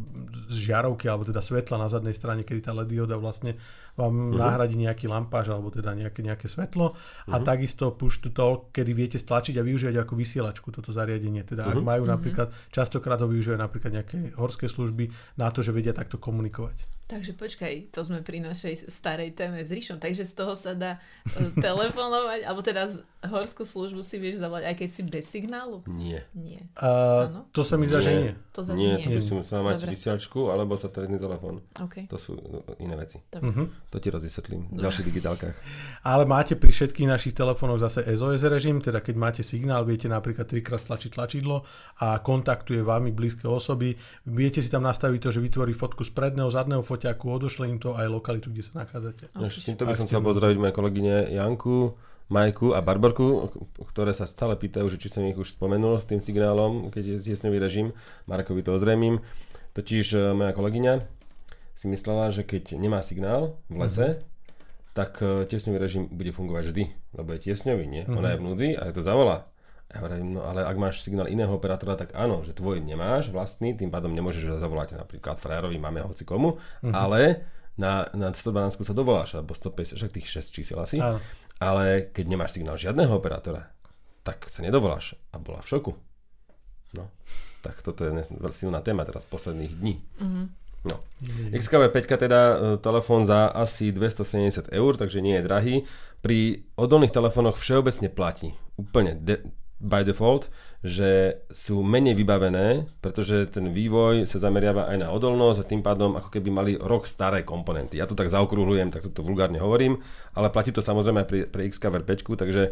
S1: žiarovky, alebo teda svetla na zadnej strane, kedy tá LED dioda vlastne vám uh-huh. nahradí nejaký lampáž alebo teda nejaké, nejaké svetlo a uh-huh. takisto push to talk, kedy viete stlačiť a využívať ako vysielačku toto zariadenie. Teda uh-huh. ak majú napríklad, častokrát ho využívajú napríklad nejaké horské služby na to, že vedia takto komunikovať.
S3: Takže počkaj, to sme pri našej starej téme s Ríšom, takže z toho sa dá uh, telefonovať, alebo teda z horskú službu si vieš zavolať, aj keď si bez signálu?
S2: Nie.
S3: Nie.
S1: Uh, to sa mi zdá, že nie.
S3: To za
S2: nie,
S3: nie.
S2: to by si musela mať Dobre. vysielačku alebo satelitný telefón.
S3: Okay.
S2: To sú no, iné veci.
S3: Uh-huh.
S2: To ti rozvysvetlím v ďalších digitálkach.
S1: Ale máte pri všetkých našich telefónoch zase SOS režim, teda keď máte signál, viete napríklad trikrát stlačiť tlačidlo a kontaktuje vami blízke osoby. Viete si tam nastaviť to, že vytvorí fotku z predného, zadného foťaku, odošle im to aj lokalitu, kde sa nachádzate.
S2: No, s týmto by som chcel pozdraviť moje kolegyne Janku, Majku a Barborku, ktoré sa stále pýtajú, že či som ich už spomenul s tým signálom, keď je tiesňový režim. Markovi to ozrejmím. Totiž e, moja kolegyňa si myslela, že keď nemá signál v lese, mm-hmm. tak e, tiesňový režim bude fungovať vždy, lebo je tiesňový, nie? Mm-hmm. Ona je v núdzi a je to zavolá. Ja hovorím, no ale ak máš signál iného operátora, tak áno, že tvoj nemáš vlastný, tým pádom nemôžeš zavolať napríklad frajerovi, máme hoci komu, mm-hmm. ale na, na 112 sa dovoláš, alebo 150, však tých 6 čísel asi. Áno. Ale keď nemáš signál žiadneho operátora, tak sa nedovoláš. A bola v šoku. No, tak toto je silná téma teraz posledných dní. Mm-hmm. No. XKV 5 teda e, telefón za asi 270 eur, takže nie je drahý. Pri odolných telefónoch všeobecne platí úplne de- by default, že sú menej vybavené, pretože ten vývoj sa zameriava aj na odolnosť a tým pádom ako keby mali rok staré komponenty. Ja to tak zaokrúhľujem, tak to vulgárne hovorím, ale platí to samozrejme aj pri, pri Xcover 5, takže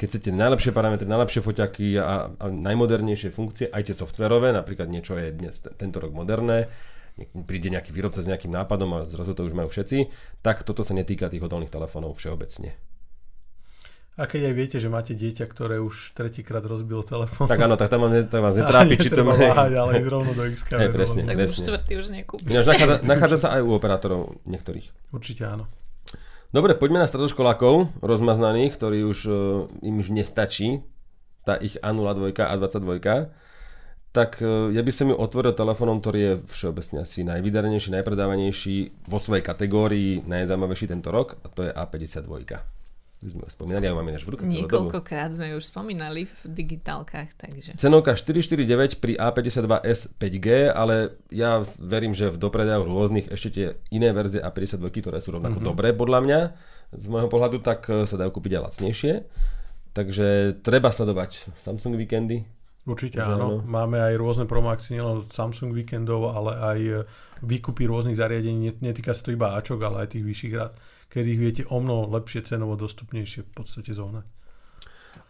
S2: keď chcete najlepšie parametre, najlepšie foťaky a, a najmodernejšie funkcie, aj tie softverové, napríklad niečo je dnes tento rok moderné, príde nejaký výrobca s nejakým nápadom a zrazu to už majú všetci, tak toto sa netýka tých odolných telefónov všeobecne.
S1: A keď aj viete, že máte dieťa, ktoré už tretíkrát rozbilo telefón.
S2: Tak áno, tak tam, tam vás netrápi, či to má...
S1: Váhať, ale ísť rovno do XK.
S2: Hey, presne,
S3: tak
S2: presne.
S3: už štvrtý už nekúpiš.
S2: Ináč nachádza, nachádza sa aj u operátorov niektorých.
S1: Určite áno.
S2: Dobre, poďme na stredoškolákov rozmaznaných, ktorí už, uh, im už nestačí tá ich A02 a 22 tak uh, ja by som ju otvoril telefónom, ktorý je všeobecne asi najvydernejší, najpredávanejší vo svojej kategórii, najzaujímavejší tento rok a to je A52. Už sme ho spomínali, ja máme v ruke
S3: Niekoľkokrát sme už spomínali v digitálkach, takže...
S2: Cenovka 449 pri A52S 5G, ale ja verím, že v dopredajoch rôznych ešte tie iné verzie A52, ktoré sú rovnako mm-hmm. dobré podľa mňa, z môjho pohľadu, tak e, sa dajú kúpiť aj lacnejšie. Takže treba sledovať Samsung víkendy.
S1: Určite áno. áno. Máme aj rôzne promoakcie, nielen Samsung víkendov, ale aj e, výkupy rôznych zariadení. Netýka sa to iba Ačok, ale aj tých vyšších rád kedy ich viete o mnoho lepšie cenovo dostupnejšie v podstate zohnať.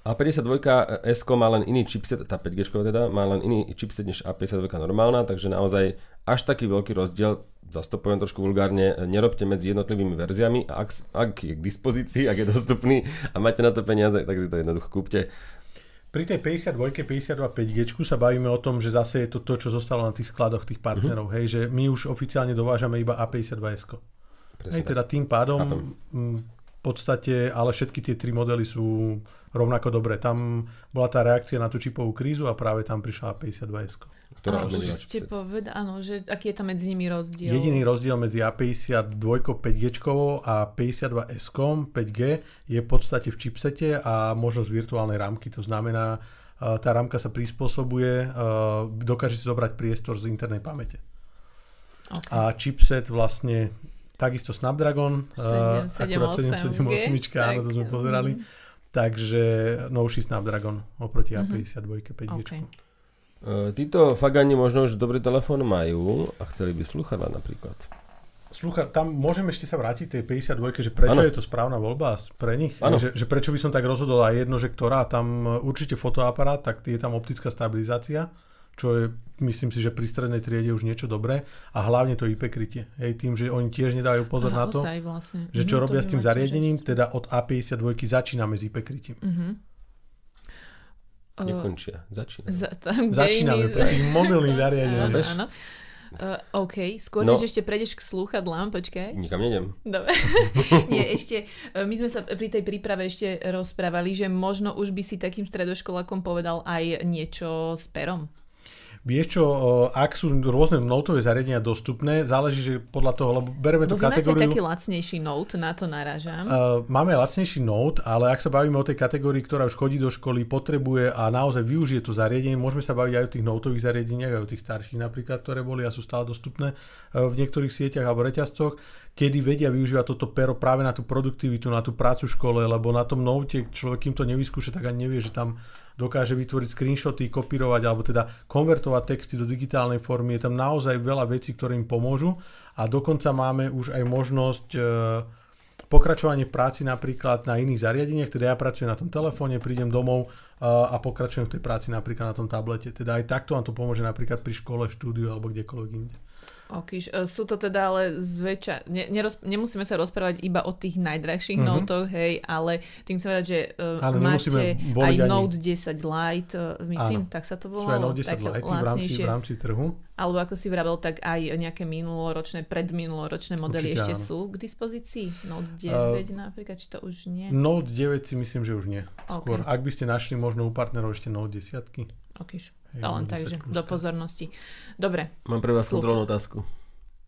S2: A52 S má len iný chipset, tá 5G teda, má len iný chipset než A52 normálna, takže naozaj až taký veľký rozdiel, poviem trošku vulgárne, nerobte medzi jednotlivými verziami a ak, ak je k dispozícii, ak je dostupný a máte na to peniaze, tak si to jednoducho kúpte.
S1: Pri tej 52, 52, 5G sa bavíme o tom, že zase je to to, čo zostalo na tých skladoch tých partnerov. Uh-huh. Hej, že my už oficiálne dovážame iba A52S. Hej, teda tým pádom v podstate, ale všetky tie tri modely sú rovnako dobré. Tam bola tá reakcia na tú čipovú krízu a práve tam prišla A52S.
S3: Ktorá už ste povedali, áno, že aký je tam medzi nimi rozdiel?
S1: Jediný rozdiel medzi A52 5G a 52S 5G je v podstate v chipsete a možnosť virtuálnej rámky. To znamená, tá rámka sa prispôsobuje, dokáže si zobrať priestor z internej pamäte. Okay. A chipset vlastne takisto Snapdragon, 7, 7, akurát 778, áno, to sme pozerali. Mm. Takže novší Snapdragon oproti mm-hmm. A52 5G. Okay.
S2: E, títo fagani možno už dobrý telefón majú a chceli by sluchadla napríklad.
S1: Slucha, tam môžem ešte sa vrátiť tej 52, že prečo ano. je to správna voľba pre nich? Že, že prečo by som tak rozhodol aj jedno, že ktorá, tam určite fotoaparát, tak je tam optická stabilizácia, čo je, myslím si, že pri strednej triede už niečo dobré a hlavne to IP krytie. Hej, tým, že oni tiež nedajú pozor Aha, na to, vlastne. že čo mm, robia s tým zariadením, teda od A52 začíname s IP krytím. Mm-hmm.
S2: Nekončia, začínajú. Za,
S1: tam, Začíname pri tých mobilných zariadeniach.
S3: Áno, Uh, OK, skôr no. než ešte prejdeš k slúchadlám, počkaj.
S2: Nikam nedem.
S3: Dobre. Nie, ešte, uh, my sme sa pri tej príprave ešte rozprávali, že možno už by si takým stredoškolákom povedal aj niečo s perom.
S1: Vieš čo, ak sú rôzne notové zariadenia dostupné, záleží, že podľa toho, lebo bereme tú kategóriu...
S3: máte taký lacnejší note, na to narážam.
S1: Uh, máme lacnejší note, ale ak sa bavíme o tej kategórii, ktorá už chodí do školy, potrebuje a naozaj využije to zariadenie, môžeme sa baviť aj o tých notových zariadeniach, aj o tých starších napríklad, ktoré boli a sú stále dostupné v niektorých sieťach alebo reťazcoch, kedy vedia využívať toto pero práve na tú produktivitu, na tú prácu v škole, lebo na tom note človek, kým to nevyskúša, tak ani nevie, že tam dokáže vytvoriť screenshoty, kopírovať alebo teda konvertovať texty do digitálnej formy. Je tam naozaj veľa vecí, ktoré im pomôžu a dokonca máme už aj možnosť e, pokračovanie práci napríklad na iných zariadeniach, teda ja pracujem na tom telefóne, prídem domov e, a pokračujem v tej práci napríklad na tom tablete. Teda aj takto vám to pomôže napríklad pri škole, štúdiu alebo kdekoľvek inde.
S3: Okýž, e, sú to teda ale zväčša, ne, neroz, nemusíme sa rozprávať iba o tých najdrahších uh-huh. notoch, hej, ale tým chcem povedať, že uh, máte aj ani... Note 10 Lite, uh, myslím, Áno. tak sa to volalo.
S1: Sú aj Note 10 Lite v rámci, v rámci trhu.
S3: Alebo ako si vravel, tak aj nejaké minuloročné, predminuloročné modely Určite ešte áno. sú k dispozícii? Note 9 uh, napríklad, či to už nie?
S1: Note 9 si myslím, že už nie. Skôr, okay. ak by ste našli možno u partnerov ešte Note 10
S3: Okýž. Hej, len takže do pozornosti. Dobre.
S2: Mám pre vás kontrolnú otázku.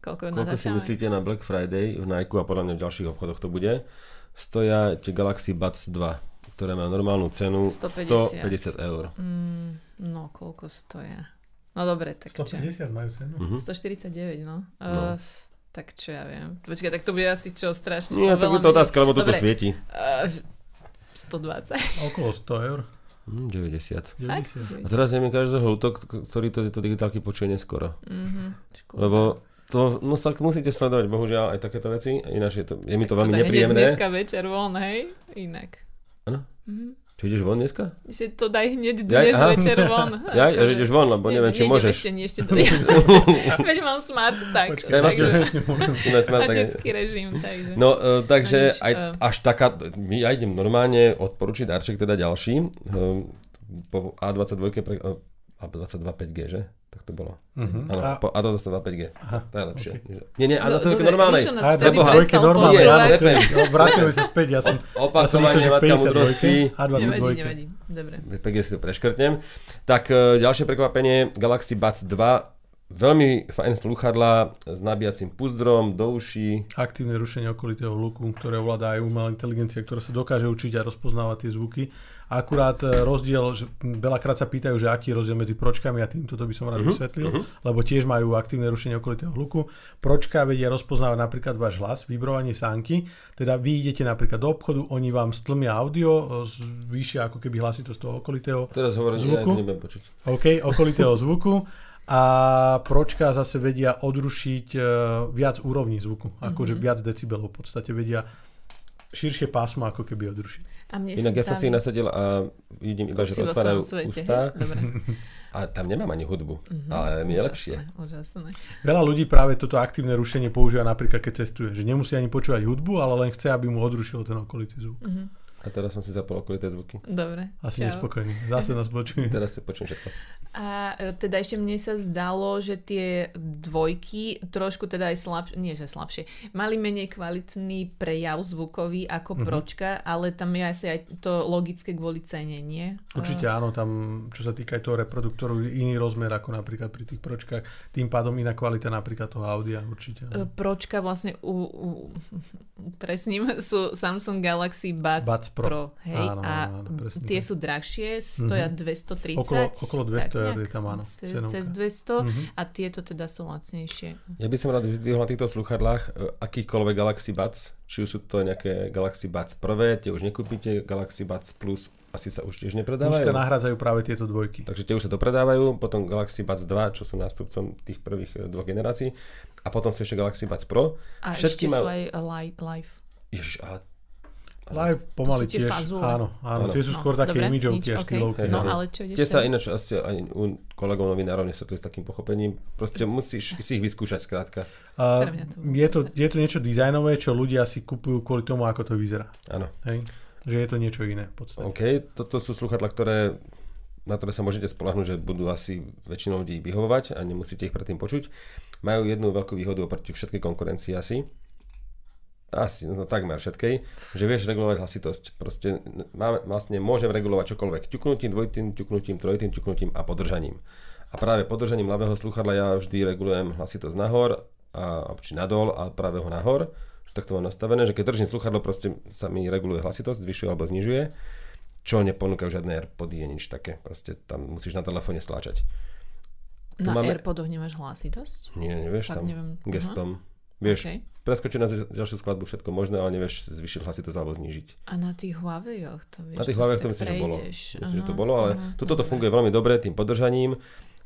S3: Koľko,
S2: Koľko si myslíte na Black Friday v Nike a podľa mňa v ďalších obchodoch to bude? Stoja tie Galaxy Buds 2, ktoré má normálnu cenu 150, 150 eur.
S3: Mm, no, koľko stoja? No dobre, tak
S1: 150 čo? majú cenu?
S3: Uh-huh. 149, no. no. Uh, tak čo ja viem. Počkaj, tak to bude asi čo strašne.
S2: Nie, tak je to otázka, lebo toto svieti.
S3: Uh, 120.
S1: Okolo 100 eur.
S2: Mm, 90. 90. A teraz neviem každého útok, ktorý to, tieto digitálky počuje neskoro. Mm-hmm. Lebo to no, musíte sledovať, bohužiaľ, aj takéto veci. Ináč je, to, je mi to veľmi nepríjemné.
S3: Dneska večer von, hej? Inak.
S2: Áno? Mm-hmm. Čo ideš von dneska?
S3: Že to daj hneď dnes ja, večer von.
S2: Ja, ja že ideš von, lebo nie, neviem, či môžeš.
S3: ešte, nie, ešte do... Veď mám smart, tak.
S1: Počkaj, ja, takže,
S3: smart, tak, detský režim, takže.
S2: No, uh, takže nič, aj, uh... až taká, ja idem normálne odporučiť darček teda ďalší. Uh, po A22 pre, uh, A22 5G, že? Tak to bolo. Uh-huh. Áno, a... po A22 5G. Aha, to je lepšie. Okay. Nie, nie, A22 no, normálnej.
S1: A22 normálnej, áno, repem. Vrátime sa späť, ja som,
S2: ja matka múdrosti.
S1: A22.
S3: Nevadí, nevadí. Dobre.
S2: 5G si to preškrtnem. Tak e, ďalšie prekvapenie, Galaxy Buds 2 Veľmi fajn sluchadla s nabíjacím púzdrom do uší.
S1: Aktívne rušenie okolitého hluku, ktoré ovláda aj umelá inteligencia, ktorá sa dokáže učiť a rozpoznávať tie zvuky. Akurát e, rozdiel, že veľakrát sa pýtajú, že aký je rozdiel medzi pročkami a týmto, to by som rád uh-huh, vysvetlil, uh-huh. lebo tiež majú aktívne rušenie okolitého hluku. Pročka vedia rozpoznávať napríklad váš hlas, vibrovanie sánky, teda vy idete napríklad do obchodu, oni vám stlmia audio, e, vyššia ako keby hlasitosť toho okolitého
S2: Teraz hovorím, zvuku. Ja počuť.
S1: OK, okolitého zvuku a pročka zase vedia odrušiť uh, viac úrovní zvuku, akože viac decibelov v podstate vedia širšie pásmo ako keby odrušiť.
S3: A mne
S2: Inak ja som si nasadil a vidím iba, že otvárajú ústa. A tam nemám ani hudbu, mm-hmm. ale mi je lepšie.
S3: Úžasné.
S1: Veľa ľudí práve toto aktívne rušenie používa napríklad, keď cestuje. Že nemusí ani počúvať hudbu, ale len chce, aby mu odrušilo ten okolitý zvuk. Mm-hmm.
S2: A teraz som si zapol okolité zvuky.
S3: Dobre.
S1: Asi
S3: čau.
S1: nespokojný. Zase nás počuje.
S2: Teraz si počujem všetko.
S3: A e, teda ešte mne sa zdalo, že tie dvojky trošku teda aj slabšie, nie že slabšie, mali menej kvalitný prejav zvukový ako
S1: Mhm.
S3: pročka, ale tam je asi aj to logické kvôli cene, nie?
S1: Určite áno, tam čo sa týka aj toho reproduktoru, iný rozmer ako napríklad pri tých pročkách, tým pádom iná kvalita napríklad toho audia, určite.
S3: E,
S1: áno.
S3: Pročka vlastne u, u, presním sú Samsung Galaxy Buds,
S1: Buds Pro.
S3: hej,
S1: Áno,
S3: a
S1: áno, presne
S3: tie
S1: tak.
S3: sú drahšie, stoja 230.
S1: Okolo- okolo 200
S3: tak
S1: eur je tam, áno,
S3: Cez,
S1: cenovka.
S3: cez 200
S1: Mhm.
S3: a tieto teda sú lacnejšie.
S2: Ja by som rád vyzdvihol na týchto sluchadlách e, akýkoľvek Galaxy Buds, či už sú to nejaké Galaxy Buds prvé, tie už nekúpite, Galaxy Buds Plus asi sa už tiež nepredávajú.
S1: Dneska nahrádzajú práve tieto dvojky.
S2: Takže tie už sa dopredávajú, potom Galaxy Buds 2, čo sú nástupcom tých prvých e, dvoch generácií, a potom sú ešte Galaxy Buds Pro.
S3: A
S2: Všetky
S3: ešte
S2: majú-
S3: sú aj li- live.
S2: Ježiš, ale
S1: Live pomaly tiež,
S3: fazule.
S1: áno, áno,
S2: Áno.
S1: tie sú skôr také
S3: dobre,
S1: imidžovky a štýlovky.
S3: No
S2: áno.
S3: ale čo ideš
S2: tie sa ináč asi aj u kolegov novinárov nesvetli s takým pochopením. Proste musíš si ich vyskúšať skrátka.
S3: Bolo
S1: je, to, je to niečo dizajnové, čo ľudia si kupujú kvôli tomu, ako to vyzerá.
S2: Áno.
S1: Hej? Že je to niečo iné v podstate.
S2: OK, toto sú sluchadla, ktoré na ktoré sa môžete spolahnúť, že budú asi väčšinou ľudí vyhovovať a nemusíte ich predtým počuť. Majú jednu veľkú výhodu oproti všetkej konkurencii asi. Asi, no takmer všetkej, že vieš regulovať hlasitosť. Proste máme, vlastne môžem regulovať čokoľvek. Ťuknutím, dvojitým, ťuknutím, trojitým, ťuknutím a podržaním. A práve podržaním ľavého sluchadla ja vždy regulujem hlasitosť nahor, a, či nadol a pravého nahor. Že takto mám nastavené, že keď držím sluchadlo, proste sa mi reguluje hlasitosť, zvyšuje alebo znižuje čo neponúkajú žiadne AirPody, je nič také. Proste tam musíš na telefóne stláčať. Tu
S3: Na
S2: máme-
S3: Airpodoch nemáš hlasitosť?
S2: Nie, nevieš
S3: Fakt
S2: tam
S3: neviem. Aha.
S2: Vieš,
S3: OK.
S2: preskočiť na ďalšiu skladbu všetko možné, ale nevieš zvýšiť hlasitosť alebo znížiť.
S3: A na tých Huawei-och to vieš,
S2: Na tých
S3: to
S2: Huawei
S3: si
S2: to myslím, že bolo. Myslím, že to bolo, ale
S3: aha,
S2: toto to funguje veľmi dobre tým podržaním.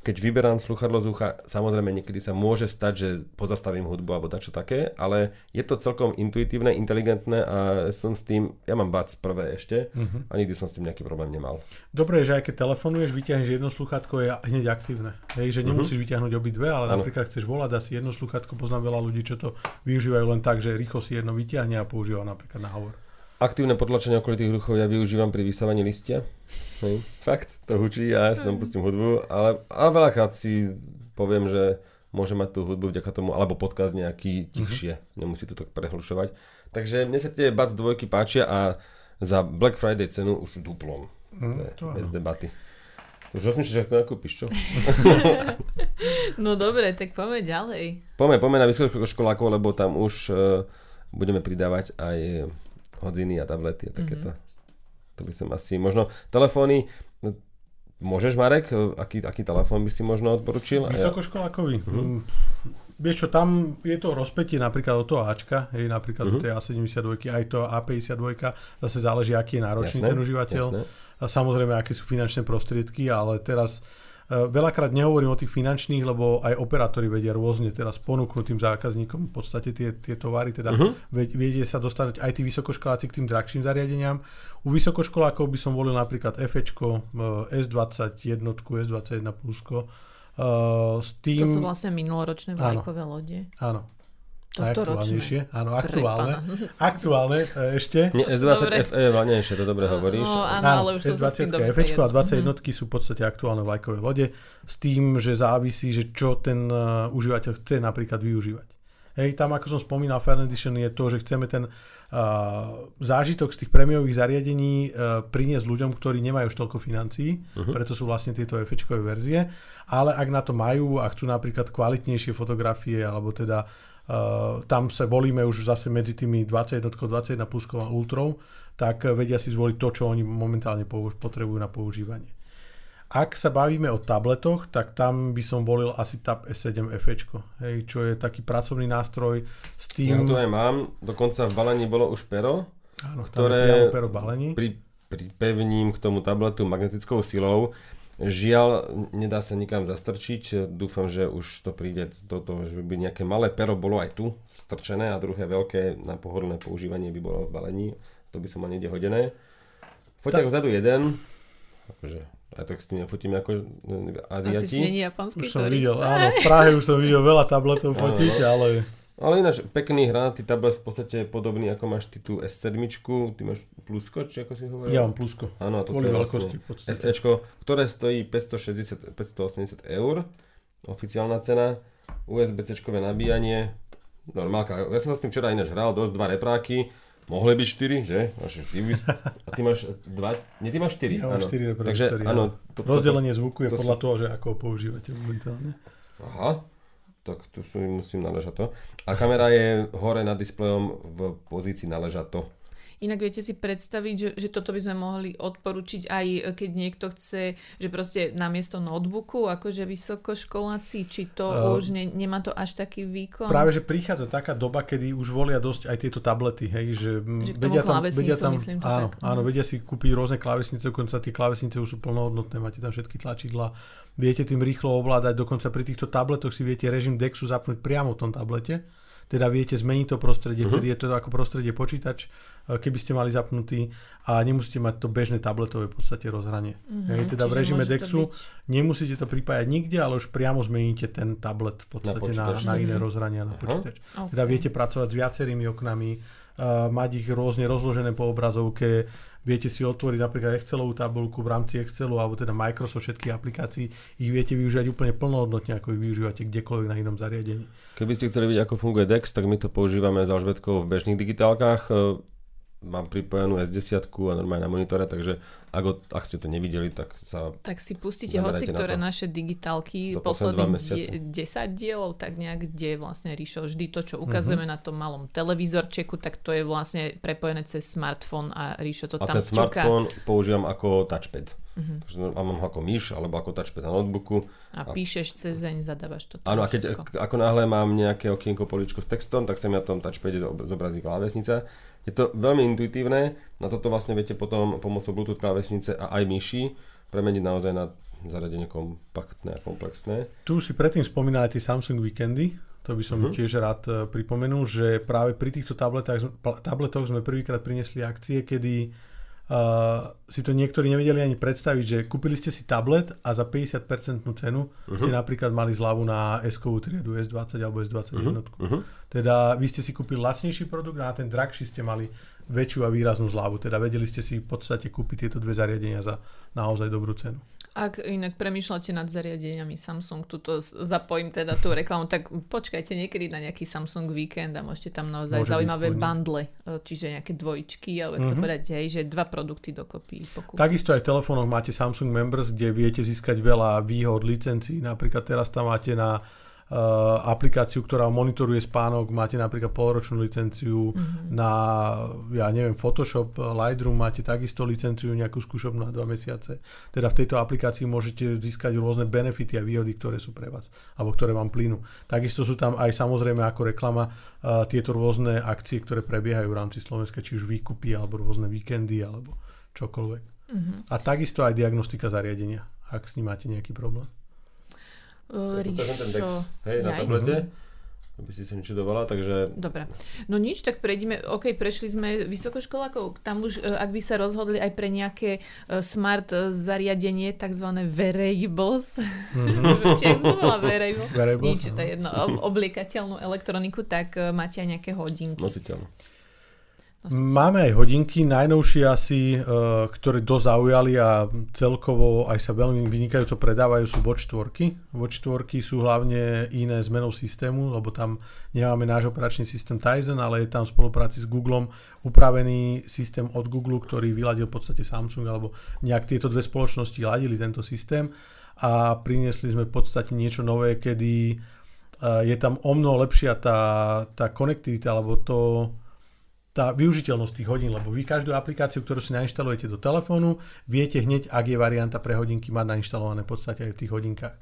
S2: Keď vyberám sluchadlo z ucha, samozrejme niekedy sa môže stať, že pozastavím hudbu alebo dačo také, ale je to celkom intuitívne, inteligentné a som s tým, ja mám bac prvé ešte
S1: Mhm.
S2: a nikdy som s tým nejaký problém nemal.
S1: Dobre že aj keď telefonuješ, vyťahneš jedno sluchátko, je hneď aktívne. Hej, že nemusíš vyťahnuť obidve, ale
S2: Áno.
S1: napríklad chceš volať asi jedno sluchátko, poznám veľa ľudí, čo to využívajú len tak, že rýchlo si jedno vyťahne a používa napríklad na hovor.
S2: Aktívne potlačenie okolitých ruchov ja využívam pri vysávaní listia. Hej. Fakt, to hučí a ja si tam pustím hudbu, ale, ale veľakrát si poviem, že môže mať tú hudbu vďaka tomu, alebo podcast nejaký tichšie, nemusí to tak prehlušovať. Takže mne sa tie Buds dvojky páčia a za Black Friday cenu už duplom.
S1: Mm,
S2: To je
S1: to
S2: bez
S1: áno.
S2: debaty. Už rozmýšľaš, ako nakúpiš, čo?
S3: No dobre, tak poďme ďalej.
S2: Poďme, poďme na vysokoškolákov, lebo tam už uh, budeme pridávať aj hodziny a tablety a takéto. To by som asi, možno telefóny, no, môžeš Marek, aký, aký telefón by si možno odporučil? A ja-
S1: Vysokoškolákový. Mm. Vieš čo, tam je to rozpätie napríklad od toho Ačka, hej, napríklad
S2: Mhm.
S1: od tej A72, aj to A52, zase záleží, aký je náročný
S2: Jasné,
S1: ten užívateľ.
S2: jasné.
S1: A samozrejme, aké sú finančné prostriedky, ale teraz veľakrát nehovorím o tých finančných, lebo aj operátori vedia rôzne teraz ponúknuť tým zákazníkom v podstate tie, tie tovary, teda
S2: Mhm.
S1: uh-huh. vedie sa dostať aj tí vysokoškoláci k tým drahším zariadeniam. U vysokoškolákov by som volil napríklad FEčko, e, S21, S21 plusko, e, s
S3: To
S1: tým...
S3: sú vlastne minuloročné
S1: Áno.
S3: vlajkové lode.
S1: Áno. Najaktuálnejšie. Áno, aktuálne. Aktuálne e, ešte.
S2: Nie, S20
S3: Dobre.
S2: FE je vlastnejšie, to dobre hovoríš.
S3: No, áno,
S1: Áno,
S3: ale už som sa s tým
S1: S20
S3: dobre
S1: F a
S3: prejedla.
S1: 21 sú v podstate aktuálne vlajkové lode s tým, že závisí, že čo ten uh, užívateľ chce napríklad využívať. Hej, tam ako som spomínal, Fair Edition je to, že chceme ten uh, zážitok z tých prémiových zariadení uh, priniesť ľuďom, ktorí nemajú už toľko financií, uh-huh. preto sú vlastne tieto f verzie, ale ak na to majú a chcú napríklad kvalitnejšie fotografie, alebo teda uh, tam sa volíme už zase medzi tými 21, 21 pluskou a ultrou, tak vedia si zvoliť to, čo oni momentálne potrebujú na používanie. Ak sa bavíme o tabletoch, tak tam by som volil asi Tab S7 FE, čo je taký pracovný nástroj s
S2: Ja
S1: tým...
S2: to aj mám, dokonca v balení bolo už pero,
S1: áno,
S2: ktoré
S1: pero balení.
S2: pri, pripevním k tomu tabletu magnetickou silou. Žiaľ, nedá sa nikam zastrčiť. Dúfam, že už to príde do toho, že by nejaké malé pero bolo aj tu strčené a druhé veľké na pohodlné používanie by bolo v balení. To by som mal niekde hodené. Foťak vzadu jeden. Akože, aj tak s tým nefotím ako e,
S3: A ty si
S2: Aziati.
S3: není japonský
S1: Už som
S3: turista.
S1: videl, áno, v Prahe už som videl veľa tabletov fotiť, ale
S2: Ale ináč pekný hranatý tablet v podstate je podobný ako máš ty tú S7, ty máš plusko, či ako si hovoril?
S1: Ja mám plusko.
S2: Áno, to je vlastne. FEčko, ktoré stojí 560, 580 eur, oficiálna cena, USB-C-čkové nabíjanie, normálka. Ja som sa s tým včera ináč hral, dosť dva repráky, mohli byť 4, že? A ty máš dva, nie, ty máš 4.
S1: Ja mám
S2: áno.
S1: štyri repráky,
S2: Takže áno.
S1: áno.
S2: To,
S1: Rozdelenie zvuku je
S2: to
S1: podľa toho, že ako ho používate momentálne.
S2: Aha, tak tu sú, musím naležato. A kamera je hore nad displejom v pozícii naležato.
S3: Inak viete si predstaviť, že, že toto by sme mohli odporučiť aj e, keď niekto chce, že proste namiesto notebooku, akože vysokoškoláci, či to
S1: Uh,
S3: už ne, nemá to až taký výkon?
S1: Práve, že prichádza taká doba, kedy už volia dosť aj tieto tablety, hej, že,
S3: Že k tomu klávesnicu, myslím to
S1: áno,
S3: tak.
S1: áno,
S3: Mhm.
S1: vedia si kúpiť rôzne klávesnice, dokonca tie klávesnice už sú plnohodnotné, máte tam všetky tlačidla, viete tým rýchlo ovládať, dokonca pri týchto tabletoch si viete režim DeXu zapnúť priamo v tom tablete, teda viete zmeniť to prostredie, uh-huh. vtedy je to ako prostredie počítač, e, keby ste mali zapnutý a nemusíte mať to bežné tabletové v podstate rozhranie. Hej, teda v
S3: čiže
S1: režime
S3: môže to
S1: DeXu
S3: byť-
S1: nemusíte to pripájať nikde, ale už priamo zmeníte ten tablet v podstate na,
S2: počítač.
S1: na, iné
S3: Mhm.
S1: rozhrania na počítač.
S3: OK.
S1: Teda viete pracovať s viacerými oknami, mať ich rôzne rozložené po obrazovke, viete si otvoriť napríklad Excelovú tabulku v rámci Excelu alebo teda Microsoft všetkých aplikácií, ich viete využívať úplne plnohodnotne, ako ich využívate kdekoľvek na inom zariadení.
S2: Keby ste chceli vidieť, ako funguje DeX, tak my to používame s Alžbetkou v bežných digitálkach. Mám pripojenú S10 a normálne na monitore, takže ak, ho- ak ste to nevideli, tak sa...
S3: Tak si pustíte hoci
S2: na
S3: ktoré
S2: to.
S3: naše digitálky,
S2: Za
S3: posledných
S2: mesiace.
S3: die, 10 dielov, tak nejak, kde vlastne Ríšo vždy to,
S2: Mhm.
S3: čo ukazujeme na tom malom televízorčeku, tak to je vlastne prepojené cez smartfón a Ríšo to
S2: A
S3: tam
S2: ten
S3: sťuká.
S2: smartfón používam ako touchpad. Takže a mám ho ako myš, alebo ako touchpad na notebooku.
S3: A píšeš cez zeň, zadávaš to.
S2: Áno, a keď
S3: všetko.
S2: ako náhle mám nejaké okienko poličko s textom, tak sa mi na tom touchpade zob- zobrazí klávesnica. Je to veľmi intuitívne, na toto vlastne viete potom pomocou Bluetooth klávesnice a aj myši premeniť naozaj na zariadenie kompaktné a komplexné.
S1: Tu už si predtým spomínali tie Samsung Weekendy, to by som uh-huh. tiež rád e, pripomenul, že práve pri týchto tabletách, tabletoch sme prvýkrát priniesli akcie, kedy uh, si to niektorí nevedeli ani predstaviť, že kúpili ste si tablet a za 50% cenu uh-huh. ste napríklad mali zľavu na S-kovú triedu S20 alebo S21. Uh-huh.
S2: Uh-huh.
S1: Teda vy ste si kúpili lacnejší produkt a na ten drahší ste mali väčšiu a výraznú zľavu. Teda vedeli ste si v podstate kúpiť tieto dve zariadenia za naozaj dobrú cenu.
S3: Ak inak premýšľate nad zariadeniami Samsung, tuto zapojím teda tú reklamu, tak počkajte niekedy na nejaký Samsung víkend a môžete tam naozaj
S1: Môže
S3: zaujímavé bundle, e, čiže nejaké dvojčky, alebo mm-hmm. to
S1: Mhm.
S3: povedať, hej, že dva produkty dokopy pokúpiť.
S1: Takisto aj v telefónoch máte Samsung Members, kde viete získať veľa výhod, licencií. Napríklad teraz tam máte na aplikáciu, ktorá monitoruje spánok, máte napríklad polročnú licenciu mm-hmm. na, ja neviem, Photoshop, Lightroom, máte takisto licenciu nejakú skúšobnú na dva mesiace. Teda v tejto aplikácii môžete získať rôzne benefity a výhody, ktoré sú pre vás, alebo ktoré vám plynú. Takisto sú tam aj samozrejme ako reklama uh, tieto rôzne akcie, ktoré prebiehajú v rámci Slovenska, či už výkupy, alebo rôzne víkendy, alebo čokoľvek.
S3: Mm-hmm.
S1: A takisto aj diagnostika zariadenia, ak s ním máte nejaký problém.
S3: Uh,
S2: Je to ten
S3: Ríšo,
S2: hej, na tablete, aby si sa nečudovala, takže
S3: Dobre. No nič, tak prejdeme, ok, prešli sme vysokoškolákov, tam už, e, ak by sa rozhodli aj pre nejaké e, smart e, zariadenie, tzv. wearables,
S1: Mhm.
S3: či? Wearables, Nič, to je jedno, ob- obliekateľnú elektroniku, tak máte aj nejaké hodinky.
S2: nositeľ.
S1: Máme aj hodinky, najnovšie asi, e, ktoré dosť zaujali a celkovo aj sa veľmi vynikajúco predávajú sú Watch 4. Watch 4 sú hlavne iné zmenou systému, lebo tam nemáme náš operačný systém Tizen, ale je tam v spolupráci s Googlem upravený systém od Google, ktorý vyladil v podstate Samsung, alebo nejak tieto dve spoločnosti ladili tento systém a priniesli sme v podstate niečo nové, kedy e, je tam o mnoho lepšia tá, tá konektivita, alebo to, tá využiteľnosť tých hodín, lebo vy každú aplikáciu, ktorú si nainštalujete do telefónu, viete hneď, ak je varianta pre hodinky, mať nainštalované v podstate aj v tých hodinkách.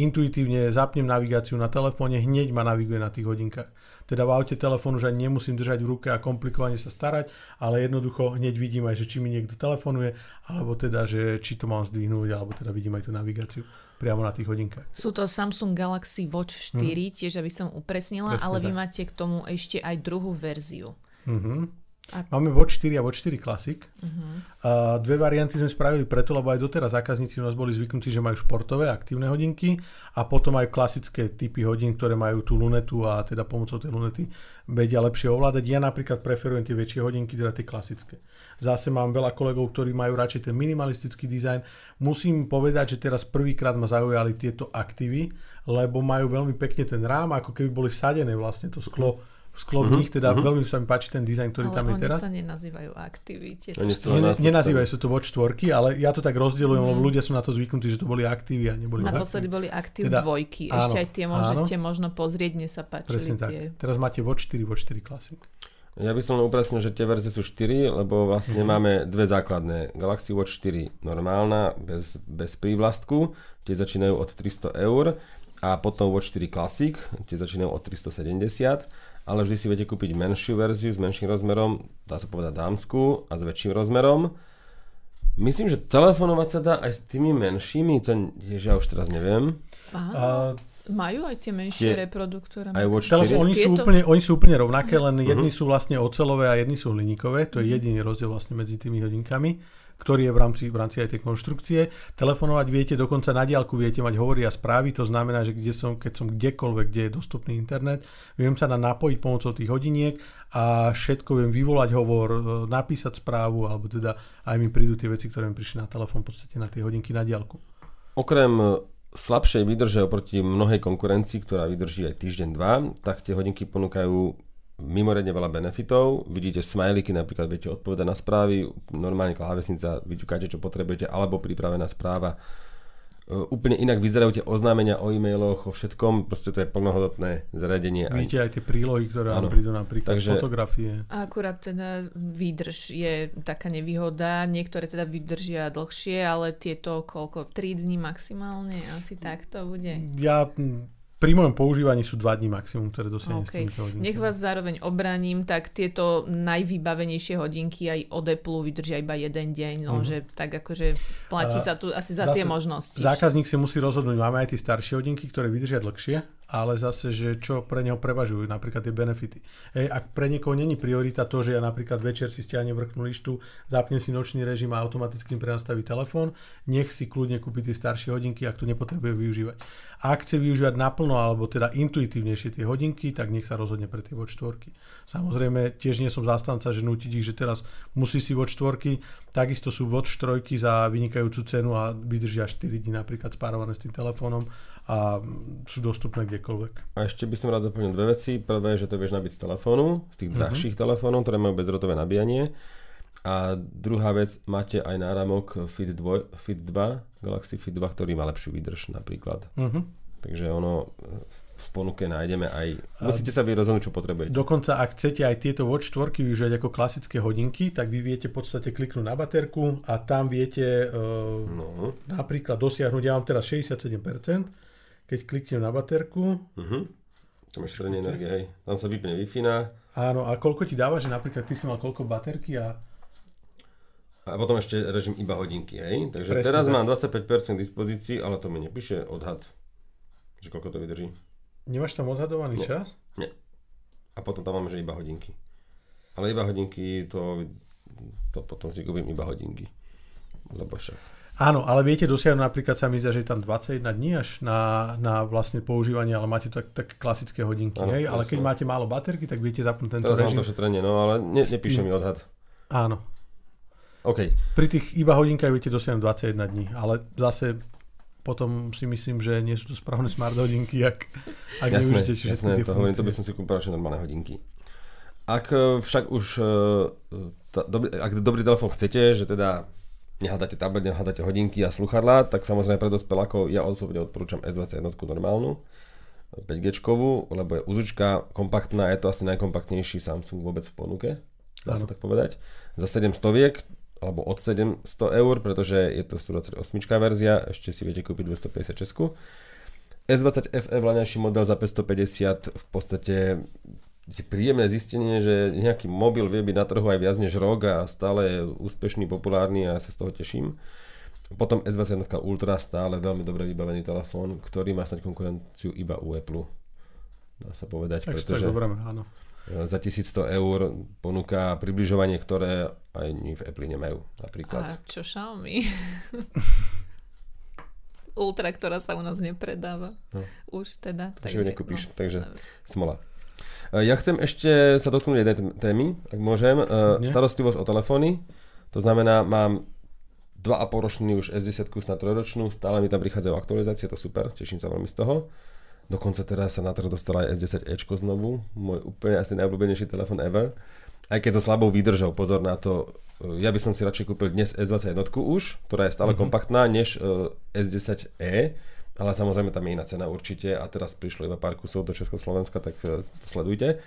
S1: Intuitívne zapnem navigáciu na telefóne, hneď ma naviguje na tých hodinkách. Teda v aute telefónu, že ani nemusím držať v ruke a komplikovane sa starať, ale jednoducho hneď vidím aj, že či mi niekto telefonuje, alebo teda, že či to mám zdvihnúť, alebo teda vidím aj tú navigáciu priamo na tých hodinkách.
S3: Sú to Samsung Galaxy Watch 4, tiež aby som upresnila,
S1: Presne
S3: ale vy
S1: tak.
S3: máte k tomu ešte aj druhú verziu.
S1: Mhm. A... Máme Watch 4 a Watch 4 Classic. Uh-huh. A dve varianty sme spravili preto, lebo aj doteraz zákazníci u nás boli zvyknutí, že majú športové, aktívne hodinky a potom aj klasické typy hodín, ktoré majú tú lunetu a teda pomocou tej lunety vedia lepšie ovládať. Ja napríklad preferujem tie väčšie hodinky, teda tie klasické. Zase mám veľa kolegov, ktorí majú radšej ten minimalistický dizajn. Musím povedať, že teraz prvýkrát ma zaujali tieto aktívy, lebo majú veľmi pekne ten rám, ako keby boli sadené vlastne to sklo. Uh-huh sklo v nich, teda uh-huh. veľmi sa mi páči ten dizajn, ktorý
S3: ale
S1: tam je teraz.
S3: Ale oni sa nenazývajú aktivity.
S1: Ne, nenazývajú sa to Watch 4, ale ja to tak rozdielujem, mm. lebo ľudia sú na to zvyknutí, že to boli aktívy a neboli
S3: Naposledy boli aktív teda, dvojky. Ešte áno, aj tie môžete áno. možno pozrieť, mne sa páčili
S1: Presne tie. tak. Teraz máte Watch 4, Watch 4 Classic.
S2: Ja by som len upresnil, že tie verzie sú 4, lebo vlastne mm. máme dve základné. Galaxy Watch 4 normálna, bez, bez prívlastku, tie začínajú od 300 eur a potom Watch 4 Classic, tie začínajú od 370 ale vždy si viete kúpiť menšiu verziu s menším rozmerom, dá sa povedať dámsku a s väčším rozmerom. Myslím, že telefonovať sa dá aj s tými menšími, to je, že ja už teraz neviem.
S3: Aha. Uh, majú aj tie menšie je, reproduktory.
S2: Aj Watch
S1: oni, sú úplne, oni sú úplne rovnaké, len uh-huh. jedni sú vlastne ocelové a jedni sú hliníkové. To je jediný rozdiel vlastne medzi tými hodinkami ktorý je v rámci, v rámci aj tej konštrukcie. Telefonovať viete, dokonca na diálku viete mať hovory a správy, to znamená, že kde som, keď som kdekoľvek, kde je dostupný internet, viem sa na napojiť pomocou tých hodiniek a všetko viem vyvolať hovor, e, napísať správu, alebo teda aj mi prídu tie veci, ktoré mi prišli na telefón, v podstate na tie hodinky na diálku.
S2: Okrem e, slabšej výdrže oproti mnohej konkurencii, ktorá vydrží aj týždeň, dva, tak tie hodinky ponúkajú mimoriadne veľa benefitov. Vidíte smajliky, napríklad viete odpovedať na správy, normálne klávesnica, vyťukáte, čo potrebujete, alebo pripravená správa. E, úplne inak vyzerajú tie oznámenia o e-mailoch, o všetkom, proste to je plnohodnotné zariadenie.
S1: Vidíte aj tie prílohy, ktoré vám prídu napríklad, Takže... fotografie.
S3: A akurát teda výdrž je taká nevýhoda, niektoré teda vydržia dlhšie, ale tieto koľko, 3 dní maximálne, asi takto bude?
S1: Ja pri mojom používaní sú 2 dní maximum, ktoré dosiahnem okay. s
S3: hodinkami. Nech vás zároveň obraním, tak tieto najvybavenejšie hodinky aj od Apple vydržia iba jeden deň, no uh-huh. že tak akože platí uh, sa tu asi za tie možnosti.
S1: Zákazník si musí rozhodnúť, máme aj tie staršie hodinky, ktoré vydržia dlhšie, ale zase, že čo pre neho prevažujú, napríklad tie benefity. Hej, ak pre niekoho není priorita to, že ja napríklad večer si stiahnem vrchnú lištu, zapne si nočný režim a automaticky im prenastaví telefón, nech si kľudne kúpi tie staršie hodinky, ak to nepotrebuje využívať. Ak chce využívať naplno alebo teda intuitívnejšie tie hodinky, tak nech sa rozhodne pre tie Watch 4. Samozrejme, tiež nie som zástanca, že nutiť ich, že teraz musí si Watch 4, takisto sú Watch 3 za vynikajúcu cenu a vydržia 4 dní napríklad spárované s tým telefónom a sú dostupné kdekoľvek.
S2: A ešte by som rád doplnil dve veci. Prvé, že to vieš nabiť z telefónu, z tých mhm. drahších uh-huh. telefónov, ktoré majú bezrotové nabíjanie. A druhá vec, máte aj náramok Fit 2, Fit 2, Galaxy Fit 2, ktorý má lepšiu výdrž napríklad. Uh-huh. Takže ono v ponuke nájdeme aj... Musíte sa vy rozhodnúť, čo potrebujete.
S1: Dokonca, ak chcete aj tieto Watch 4 využiť ako klasické hodinky, tak vy viete v podstate kliknúť na baterku a tam viete uh, no. napríklad dosiahnuť, ja mám teraz 67%, keď kliknem na baterku. Uh-huh.
S2: Tam je šírenie energie, hej. Tam sa vypne wi
S1: Áno, a koľko ti dáva, že napríklad ty si mal koľko baterky a...
S2: A potom ešte režim iba hodinky, hej. Takže Presne teraz tak. mám 25% dispozícii, ale to mi nepíše odhad, že koľko to vydrží.
S1: Nemáš tam odhadovaný
S2: Nie.
S1: čas?
S2: Nie. A potom tam máme, že iba hodinky. Ale iba hodinky, to, to potom si kúpim iba hodinky. Lebo však
S1: Áno, ale viete dosiahnuť napríklad sa mi zdá, že je tam 21 dní až na, na vlastne používanie, ale máte tak, tak klasické hodinky, áno, hej? ale keď máte málo baterky, tak viete zapnúť tento
S2: Teraz
S1: režim.
S2: Teraz to šetrenie, no ale ne, nepíše mi odhad.
S1: Áno.
S2: OK.
S1: Pri tých iba hodinkách viete dosiahnuť 21 dní, ale zase potom si myslím, že nie sú to správne smart hodinky, ak, ak jasné, neužite všetky jasné,
S2: tie to, hovorím, to by som si kúpil radšej normálne hodinky. Ak e, však už, e, tá, dobrý, ak dobrý telefón chcete, že teda nehľadáte tablet, nehľadáte hodinky a sluchadlá, tak samozrejme pre dospelákov ja osobne odporúčam S21 normálnu, 5G, lebo je uzučka kompaktná, je to asi najkompaktnejší Samsung vôbec v ponuke, dá sa tak povedať. Za 700 viek, alebo od 700 eur, pretože je to 128 verzia, ešte si viete kúpiť 256. S20 FE vláňajší model za 550 v podstate je príjemné zistenie, že nejaký mobil vie byť na trhu aj viac než rok a stále je úspešný, populárny a ja sa z toho teším. Potom S21 Ultra stále veľmi dobre vybavený telefón, ktorý má snáď konkurenciu iba u Apple. Dá sa povedať.
S1: Tak pretože, dobré, áno.
S2: Za 1100 eur ponúka približovanie, ktoré aj oni v Apple nemajú napríklad.
S3: A čo Xiaomi? Ultra, ktorá sa u nás nepredáva.
S2: No.
S3: Už teda.
S2: Takže ju nekúpiš, no. takže smola. E, ja chcem ešte sa dotknúť jednej témy, ak môžem. Nie? Starostlivosť o telefóny. To znamená, mám 2,5 ročný už S10 na 3 ročnú, stále mi tam prichádzajú aktualizácie, to super, teším sa veľmi z toho. Dokonca teraz sa na trh dostala aj S10 Ečko znovu, môj úplne asi najobľúbenejší telefón ever. Aj keď so slabou výdržou, pozor na to, e, ja by som si radšej kúpil dnes S21 už, ktorá je stále mm-hmm. kompaktná, než uh, S10e, ale samozrejme tam je iná cena určite a teraz prišlo iba pár kusov do Československa, tak uh, to sledujte.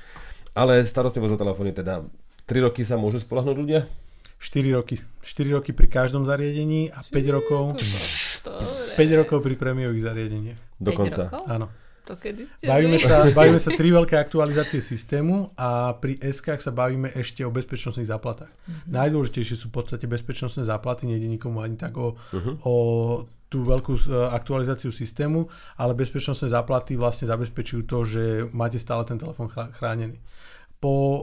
S2: Ale starostlivosť o telefóny teda 3 roky sa môžu spolahnúť ľudia?
S1: 4 roky. 4 roky pri každom zariadení a 5 rokov 5 rokov pri prémiových zariadeniach.
S2: Dokonca.
S1: Áno.
S3: To kedy ste
S1: bavíme sa, bavíme sa tri veľké aktualizácie systému a pri SK sa bavíme ešte o bezpečnostných záplatách. Mm-hmm. Najdôležitejšie sú v podstate bezpečnostné záplaty, nejde nikomu ani tak o, uh-huh. o tú veľkú e, aktualizáciu systému, ale bezpečnostné záplaty vlastne zabezpečujú to, že máte stále ten telefón chránený po uh,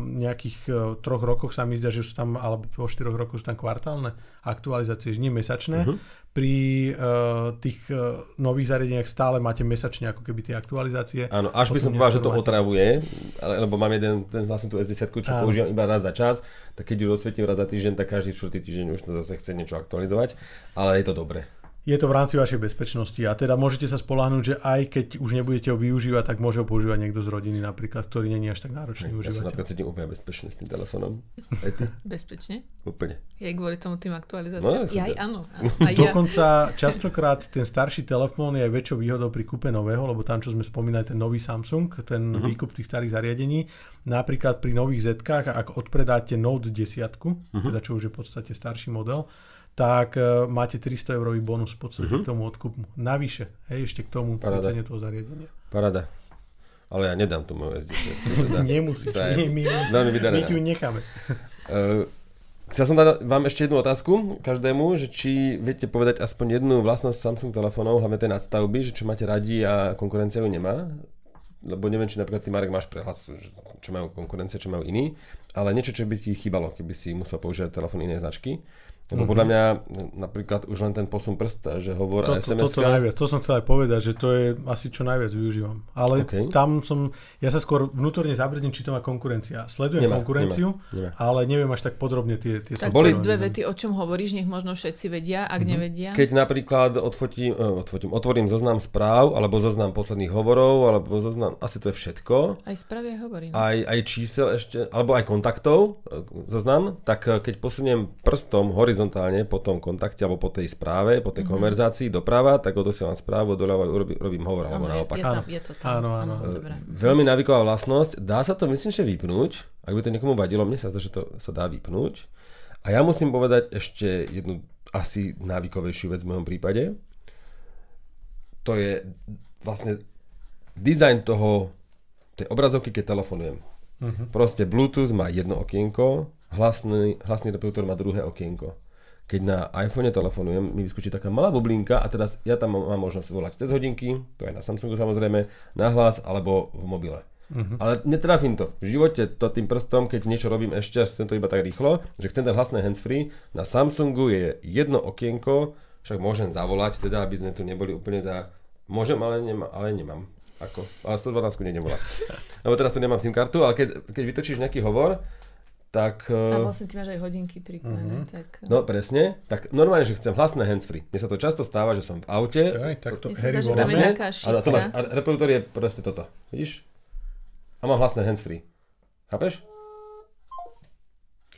S1: nejakých uh, troch rokoch sa mi zdá, že sú tam, alebo po štyroch rokoch sú tam kvartálne aktualizácie, nie mesačné. Uh-huh. Pri uh, tých uh, nových zariadeniach stále máte mesačne ako keby tie aktualizácie.
S2: Áno, až by som povedal, že to otravuje, lebo mám jeden, ten vlastne tú S10, čo Áno. používam iba raz za čas, tak keď ju dosvietím raz za týždeň, tak každý čtvrtý týždeň už to zase chce niečo aktualizovať, ale je to dobré
S1: je to v rámci vašej bezpečnosti a teda môžete sa spoláhnuť, že aj keď už nebudete ho využívať, tak môže ho používať niekto z rodiny napríklad, ktorý není až tak náročný
S2: ja
S1: užívateľ. Ja
S2: sa napríklad cítim úplne bezpečne s tým telefónom.
S3: Bezpečne?
S2: Úplne.
S3: Je kvôli tomu tým aktualizáciám? No, ja aj áno.
S1: Aj Dokonca ja. častokrát ten starší telefón je aj väčšou výhodou pri kúpe nového, lebo tam, čo sme spomínali, ten nový Samsung, ten uh-huh. výkup tých starých zariadení, napríklad pri nových z ak odpredáte Note 10, uh-huh. teda čo už je v podstate starší model, tak uh, máte 300 eurový bonus v podstate uh-huh. k tomu odkupu. Navyše, hej, ešte k tomu Parada. cene toho zariadenia.
S2: Parada. Ale ja nedám tu moju SD.
S1: Teda, Nemusíš, my, my, my, my ti ju necháme.
S2: Uh, chcel som dať vám ešte jednu otázku každému, že či viete povedať aspoň jednu vlastnosť Samsung telefónov, hlavne tej nadstavby, že čo máte radi a konkurencia ju nemá lebo neviem, či napríklad ty Marek máš prehľad, čo majú konkurencia, čo majú iní, ale niečo, čo by ti chýbalo, keby si musel používať telefón inej značky. Lebo mm-hmm. podľa mňa napríklad už len ten posun prsta, že hovor
S1: to,
S2: a sms
S1: Toto najviac, to som chcel aj povedať, že to je asi čo najviac využívam. Ale okay. tam som, ja sa skôr vnútorne zabrdím, či to má konkurencia. Sledujem nemá, konkurenciu, nemá, nemá. ale neviem až tak podrobne tie, tie
S3: Tak boli dve vety, o čom hovoríš, nech možno všetci vedia, ak mm-hmm. nevedia.
S2: Keď napríklad odfotím, uh, odfotím, otvorím zoznam správ, alebo zoznam posledných hovorov, alebo zoznam, asi to je všetko.
S3: Aj správy hovorím.
S2: Aj, aj čísel ešte, alebo aj kontaktov, e, zoznam, tak keď posuniem prstom horizontálne horizontálne po tom kontakte alebo po tej správe, po tej mm-hmm. konverzácii doprava, tak odosielam správu, doľava robím, robím hovor, alebo naopak.
S3: Je, je, tam, je to tam.
S1: Áno, áno.
S2: Veľmi návyková vlastnosť. Dá sa to myslím, že vypnúť. Ak by to niekomu vadilo, mne sa zdá, že to sa dá vypnúť. A ja musím povedať ešte jednu asi návykovejšiu vec v mojom prípade. To je vlastne dizajn toho, tej obrazovky, keď telefonujem. Uh-huh. Proste Bluetooth má jedno okienko, hlasný, hlasný reproduktor má druhé okienko keď na iPhone telefonujem, mi vyskočí taká malá bublinka a teraz ja tam mám možnosť volať cez hodinky, to je na Samsungu samozrejme, na hlas alebo v mobile. Uh-huh. Ale netrafím to. V živote to tým prstom, keď niečo robím ešte, chcem to iba tak rýchlo, že chcem ten hlasné handsfree, na Samsungu je jedno okienko, však môžem zavolať, teda aby sme tu neboli úplne za... Môžem, ale, nemá, ale nemám. Ako? Ale 112 nie volať. Lebo teraz tu nemám SIM kartu, ale keď, keď vytočíš nejaký hovor, tak...
S3: A eh, vlastne ty máš aj hodinky pripojené, uh-huh. tak...
S2: Eh. No presne, tak normálne, že chcem hlasné handsfree. Mne sa to často stáva, že som v aute.
S1: Počkaj, tak to
S3: Harry vlastne,
S2: a, to máš, a reproduktor je proste toto. Vidíš? A mám hlasné handsfree. Chápeš?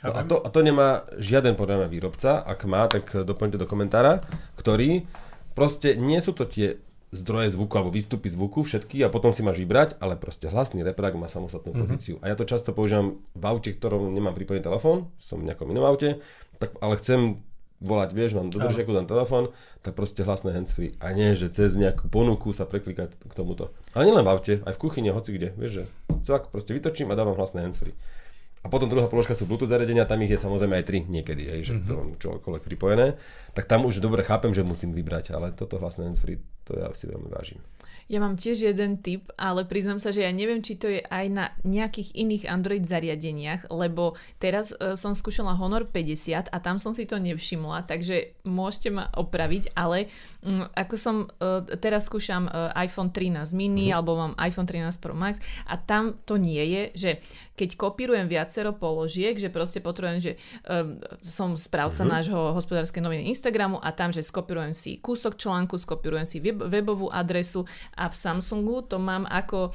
S2: No a, to, a to nemá žiaden podľa výrobca. Ak má, tak doplňte do komentára, ktorý proste nie sú to tie zdroje zvuku alebo výstupy zvuku všetky a potom si máš vybrať, ale proste hlasný reprák má samostatnú mm-hmm. pozíciu. A ja to často používam v aute, ktorom nemám pripojený telefón, som v nejakom inom aute, tak, ale chcem volať, vieš, mám do držiaku ten telefón, tak proste hlasné handsfree. A nie, že cez nejakú ponuku sa preklikať k tomuto. Ale nielen v aute, aj v kuchyni, hoci kde, vieš, že cvak, proste vytočím a dávam hlasné handsfree. A potom druhá položka sú Bluetooth zariadenia, tam ich je samozrejme aj tri niekedy, hej, že mm-hmm. to mám čokoľvek pripojené. Tak tam už dobre chápem, že musím vybrať, ale toto hlasné handsfree, to ja si veľmi vážim.
S3: Ja mám tiež jeden tip, ale priznám sa, že ja neviem, či to je aj na nejakých iných Android zariadeniach, lebo teraz uh, som skúšala Honor 50 a tam som si to nevšimla, takže môžete ma opraviť, ale um, ako som uh, teraz skúšam uh, iPhone 13 mini uh-huh. alebo mám iPhone 13 Pro Max a tam to nie je, že keď kopírujem viacero položiek, že proste potrebujem, že um, som správca uh-huh. nášho hospodárskej noviny Instagramu a tam, že skopírujem si kúsok článku, skopírujem si web, webovú adresu a v Samsungu to mám ako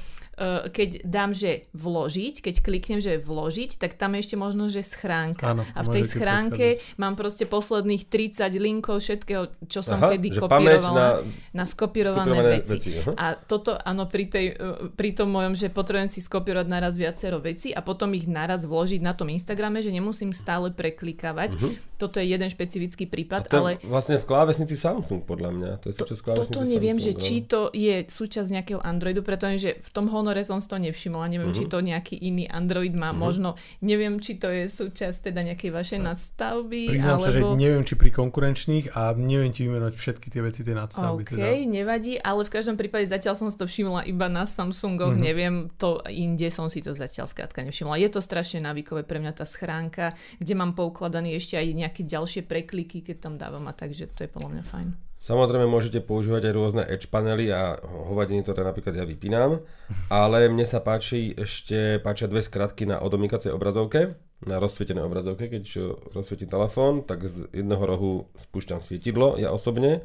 S3: keď dám, že vložiť, keď kliknem, že vložiť, tak tam je ešte možno, že schránka.
S1: Áno,
S3: a v tej schránke preskladať. mám proste posledných 30 linkov všetkého, čo som
S2: Aha,
S3: kedy kopírovala
S2: na,
S3: na skopírované, skopírované veci. veci. A toto, áno, pri, tej, eh, pri tom mojom, že potrebujem si skopírovať naraz viacero veci a potom ich naraz vložiť na tom Instagrame, že nemusím stále preklikávať. Uh-huh. Toto je jeden špecifický prípad,
S2: to
S3: ale...
S2: vlastne v klávesnici Samsung, podľa mňa. To je súčasť klávesnici
S3: Toto neviem,
S2: Samsung,
S3: že či to je súčasť nejakého Androidu, pretože v tom Honore som si to nevšimla. Neviem, uh-huh. či mhm. to nejaký iný Android má. Uh-huh. Možno, neviem, či to je súčasť teda nejakej vašej nadstavby.
S1: Priznám
S3: alebo...
S1: sa, že neviem, či pri konkurenčných a neviem ti vymenovať všetky tie veci, tie nadstavby.
S3: OK,
S1: teda.
S3: nevadí, ale v každom prípade zatiaľ som si to všimla iba na Samsungoch. Uh-huh. Neviem, to inde som si to zatiaľ skrátka nevšimla. Je to strašne návykové pre mňa tá schránka, kde mám poukladaný ešte aj nejaké ďalšie prekliky, keď tam dávam a takže to je podľa mňa fajn.
S2: Samozrejme môžete používať aj rôzne edge panely a hovadiny, ktoré napríklad ja vypínam, ale mne sa páči ešte páčia dve skratky na odomýkacej obrazovke, na rozsvietenej obrazovke, keď rozsvietím telefón, tak z jedného rohu spúšťam svietidlo, ja osobne.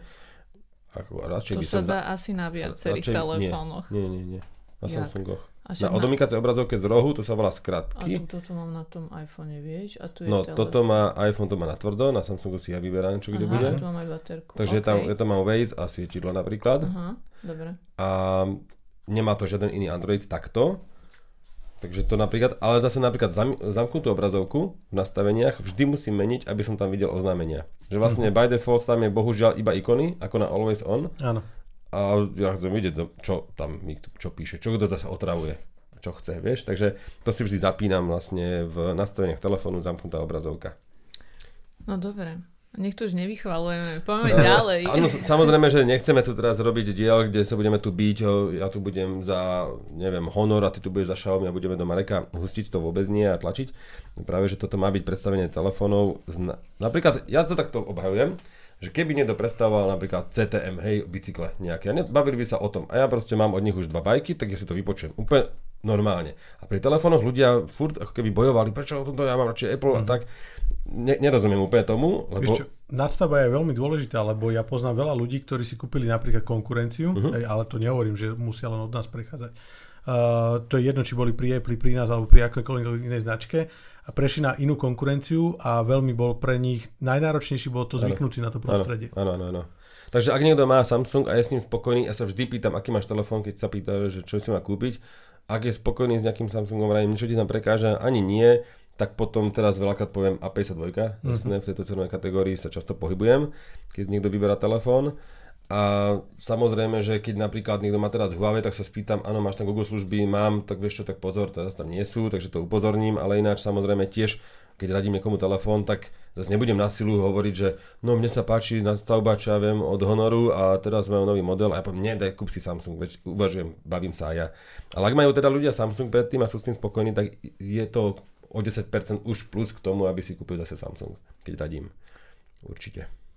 S2: Ako, radšej
S3: to
S2: by
S3: sa dá za... asi na viacerých radšej, telefónoch.
S2: Nie, nie, nie. nie. Na Jak? Samsungoch.
S3: A
S2: na odomýkacej obrazovke z rohu, to sa volá skratky.
S3: A tu, toto mám na tom iPhone, vieš? A tu je
S2: no,
S3: telefón.
S2: toto má, iPhone to má na tvrdo, na Samsungu si ja vyberám, čo kde
S3: Aha,
S2: bude.
S3: tu mám aj baterku.
S2: Takže
S3: okay.
S2: tam, ja tam mám Waze a svietidlo napríklad.
S3: Aha, dobre.
S2: A nemá to žiaden iný Android takto. Takže to napríklad, ale zase napríklad zam, zamknutú obrazovku v nastaveniach vždy musím meniť, aby som tam videl oznámenia. Že vlastne mm-hmm. by default tam je bohužiaľ iba ikony, ako na Always On.
S1: Áno
S2: a ja chcem vidieť, čo tam mi čo píše, čo kto zase otravuje, čo chce, vieš. Takže to si vždy zapínam vlastne v nastaveniach telefónu zamknutá obrazovka.
S3: No dobre. Nech to už nevychvalujeme, poďme ďalej.
S2: Áno, samozrejme, že nechceme tu teraz robiť diel, kde sa budeme tu byť, ja tu budem za, neviem, Honor a ty tu budeš za Xiaomi a budeme do Mareka hustiť to vôbec nie a tlačiť. Práve, že toto má byť predstavenie telefónov. Napríklad, ja to takto obhajujem, že keby niekto predstavoval napríklad CTM, hej, bicykle nejaké, a bavili by sa o tom, a ja proste mám od nich už dva bajky, tak ja si to vypočujem úplne normálne. A pri telefónoch ľudia furt ako keby bojovali, prečo tomto ja mám radšej Apple mm. a mhm. tak. Ne, nerozumiem úplne tomu, lebo...
S1: čo, nadstavba je veľmi dôležitá, lebo ja poznám veľa ľudí, ktorí si kúpili napríklad konkurenciu, uh-huh. hej, ale to nehovorím, že musia len od nás prechádzať. Uh, to je jedno, či boli pri Apple, pri nás alebo pri akékoľvek inej značke a prešli na inú konkurenciu a veľmi bol pre nich najnáročnejší bolo to zvyknúť si na to prostredie.
S2: Áno, áno, áno. Takže ak niekto má Samsung a je s ním spokojný, ja sa vždy pýtam, aký máš telefón, keď sa pýta, že čo si má kúpiť. Ak je spokojný s nejakým Samsungom, vrajím, niečo ti tam prekáža, ani nie, tak potom teraz veľakrát poviem A52, uh-huh. jasné, v tejto cenovej kategórii sa často pohybujem, keď niekto vyberá telefón. A samozrejme, že keď napríklad niekto má teraz Huawei, tak sa spýtam, áno, máš tam Google služby, mám, tak vieš čo, tak pozor, teraz tam nie sú, takže to upozorním, ale ináč samozrejme tiež, keď radím niekomu telefón, tak zase nebudem na silu hovoriť, že no mne sa páči stavba, čo ja viem, od Honoru a teraz majú nový model a ja poviem, nie, daj, kúp si Samsung, veď uvažujem, bavím sa aj ja. Ale ak majú teda ľudia Samsung predtým a sú s tým spokojní, tak je to o 10% už plus k tomu, aby si kúpil zase Samsung, keď radím. Určite.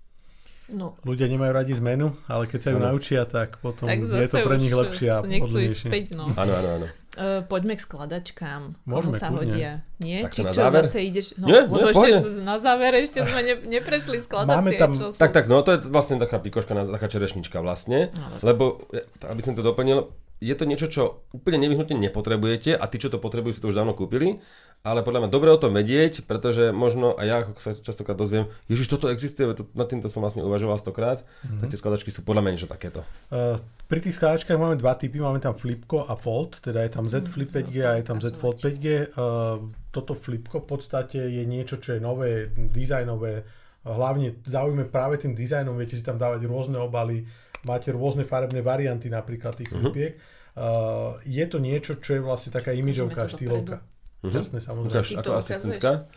S3: No.
S1: Ľudia nemajú radi zmenu, ale keď sa ju ano. naučia, tak potom tak je to pre nich lepšie a
S3: pohodlnejšie. Späť, no.
S2: Áno, áno, áno.
S3: Uh, poďme k skladačkám.
S1: Môžeme,
S3: Komu sa
S1: kľudne.
S3: hodia? Nie?
S2: Tak
S3: Či
S2: na
S3: čo
S2: záver?
S3: zase ideš? No,
S2: Nie,
S3: lebo
S2: nie,
S3: ešte
S2: poďme.
S3: na záver ešte sme ne, neprešli skladacie.
S1: Máme tam-
S3: čo sú...
S2: Tak, tak, no to je vlastne taká pikoška, taká čerešnička vlastne,
S3: No,
S2: lebo, e, aby som to doplnil, je to niečo, čo úplne nevyhnutne nepotrebujete a tí, čo to potrebujú, si to už dávno kúpili, ale podľa mňa dobre o tom vedieť, pretože možno aj ja, ako sa častokrát dozviem, Ježiš, toto existuje, to, nad týmto som vlastne uvažoval stokrát, mm-hmm. tak tie skladačky sú podľa mňa niečo takéto.
S1: Uh, pri tých skladačkách máme dva typy, máme tam Flipko a Fold, teda je tam Z Flip 5G a je tam Z Fold 5G. Uh, toto Flipko v podstate je niečo, čo je nové, dizajnové, hlavne zaujímavé práve tým dizajnom, viete si tam dávať rôzne obaly, máte rôzne farebné varianty napríklad tých
S2: Mhm.
S1: flipiek. Uh, je to niečo, čo je vlastne taká imidžovká
S3: to
S1: štýlovka. Uh-huh. Jasné, samozrejme.
S2: Ukáž, ako asistentka.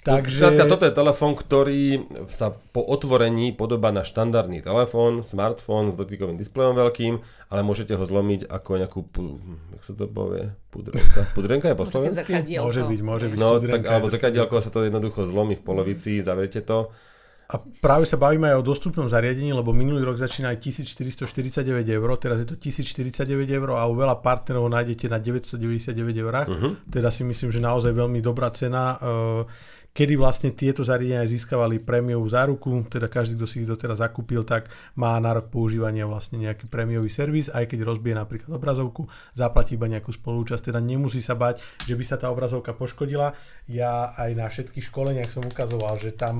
S1: Takže...
S2: Skrátka, toto je telefón, ktorý sa po otvorení podobá na štandardný telefón, smartfón s dotykovým displejom veľkým, ale môžete ho zlomiť ako nejakú, jak sa to povie, pudrenka. Pudrenka je po slovensky?
S1: Môže byť, môže byť.
S2: No,
S1: Pudrenka
S2: tak, alebo
S1: zrkadielko
S2: sa to jednoducho zlomí v polovici, zavriete to.
S1: A práve sa bavíme aj o dostupnom zariadení, lebo minulý rok začína aj 1449 eur, teraz je to 1049 eur a u veľa partnerov nájdete na 999 eurách.
S2: Uh-huh.
S1: Teda si myslím, že naozaj veľmi dobrá cena. eh, Kedy vlastne tieto zariadenia získavali prémiovú záruku, teda každý, kto si ich doteraz zakúpil, tak má na rok používania vlastne nejaký prémiový servis, aj keď rozbije napríklad obrazovku, zaplatí iba nejakú spolúčasť, teda nemusí sa bať, že by sa tá obrazovka poškodila. Ja aj na všetkých školeniach som ukazoval, že tam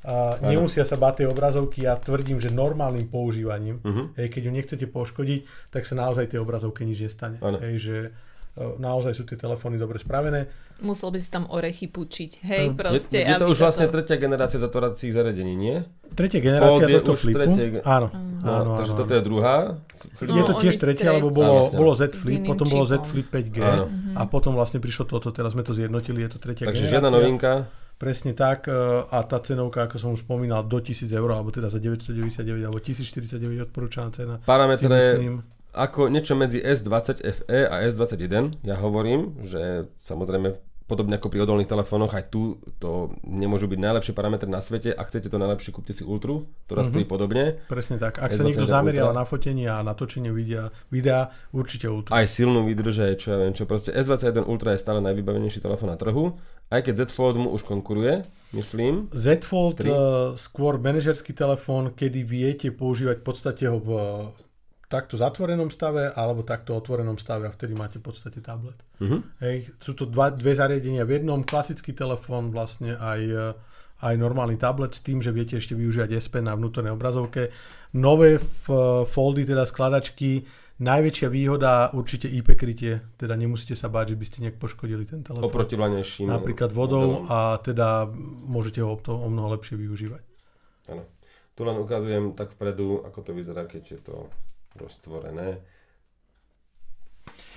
S1: Uh, nemusia sa báť tej obrazovky, ja tvrdím, že normálnym používaním,
S2: Mhm.
S1: hej, keď ju nechcete poškodiť, tak sa naozaj tej obrazovke nič nestane. Hej, že uh, naozaj sú tie telefóny dobre spravené.
S3: Musel by si tam orechy pučiť. Hej,
S1: Eh,
S2: Je,
S3: proste.
S2: je to už vlastne tretia generácia zatváracích zariadení, nie?
S1: Tretia generácia
S2: je
S1: tohto
S2: už
S1: flipu.
S2: tretie
S1: Áno,
S2: No,
S1: áno,
S2: takže
S1: áno,
S2: toto
S1: áno.
S2: je druhá. Flip-
S1: Je to
S3: No,
S1: tiež tretia, lebo bolo,
S2: Áno,
S1: bolo Z Flip, potom bolo Z
S3: čipom.
S1: Flip 5G
S2: Áno.
S1: a potom vlastne prišlo toto, teraz sme to zjednotili, je to tretia
S2: Takže
S1: generácia.
S2: žiadna novinka.
S1: Presne tak e, a tá cenovka, ako som už spomínal, do 1000 eur, alebo teda za 999 alebo 1049 odporúčaná cena.
S2: Parametre
S1: myslím,
S2: ako niečo medzi S20 FE a S21. Ja hovorím, že samozrejme podobne ako pri odolných telefónoch, aj tu to nemôžu byť najlepšie parametre na svete. Ak chcete to najlepšie, kúpte si Ultru, ktorá stojí podobne.
S1: presne tak. Ak sa
S2: S21
S1: niekto zameriava
S2: Ultra.
S1: na fotenie a natočenie videa, videa určite Ultra.
S2: Aj silnú výdrž, aj čo ja viem čo. Proste S21 Ultra je stále najvybavenejší telefón na trhu. Aj keď Z Fold mu už konkuruje, myslím.
S1: Z Fold
S2: Tri.
S1: uh, skôr manažerský telefón, kedy viete používať v podstate ho v uh, takto zatvorenom stave alebo takto otvorenom stave a vtedy máte v podstate tablet.
S2: Mhm.
S1: Hej, sú to dva, dve zariadenia v jednom, klasický telefón vlastne aj, uh, aj normálny tablet s tým, že viete ešte využívať S Pen na vnútornej obrazovke. Nové f- foldy, teda skladačky, najväčšia výhoda určite IP krytie, teda nemusíte sa báť, že by ste nejak poškodili ten telefón.
S2: Oproti vlanejším.
S1: Napríklad vodou a teda môžete ho to, o mnoho lepšie využívať.
S2: Áno. Tu len ukazujem tak vpredu, ako to vyzerá, keď je to roztvorené.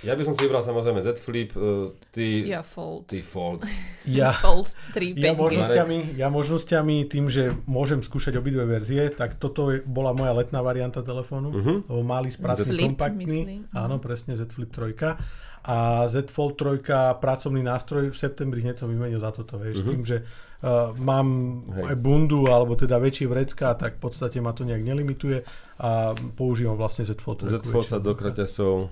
S2: Ja by som si vybral samozrejme Z Flip, eh, ty,
S3: Ja fold.
S2: ty Fold.
S1: Ja,
S3: Fold 3, 5G.
S1: ja, možnosťami, ja možnosťami tým, že môžem skúšať obidve verzie, tak toto je, bola moja letná varianta telefónu,
S2: Mhm.
S1: lebo malý,
S3: Flip,
S1: kompaktný.
S3: myslím.
S1: Áno, presne Z Flip 3. A Z Fold 3, pracovný nástroj, v septembri hneď som vymenil za toto, vieš, tým, že uh, mám.
S2: Hej.
S1: aj bundu alebo teda väčšie vrecka, tak v podstate ma to nejak nelimituje a používam vlastne Z Fold 3.
S2: Z Fold sa do kraťasov,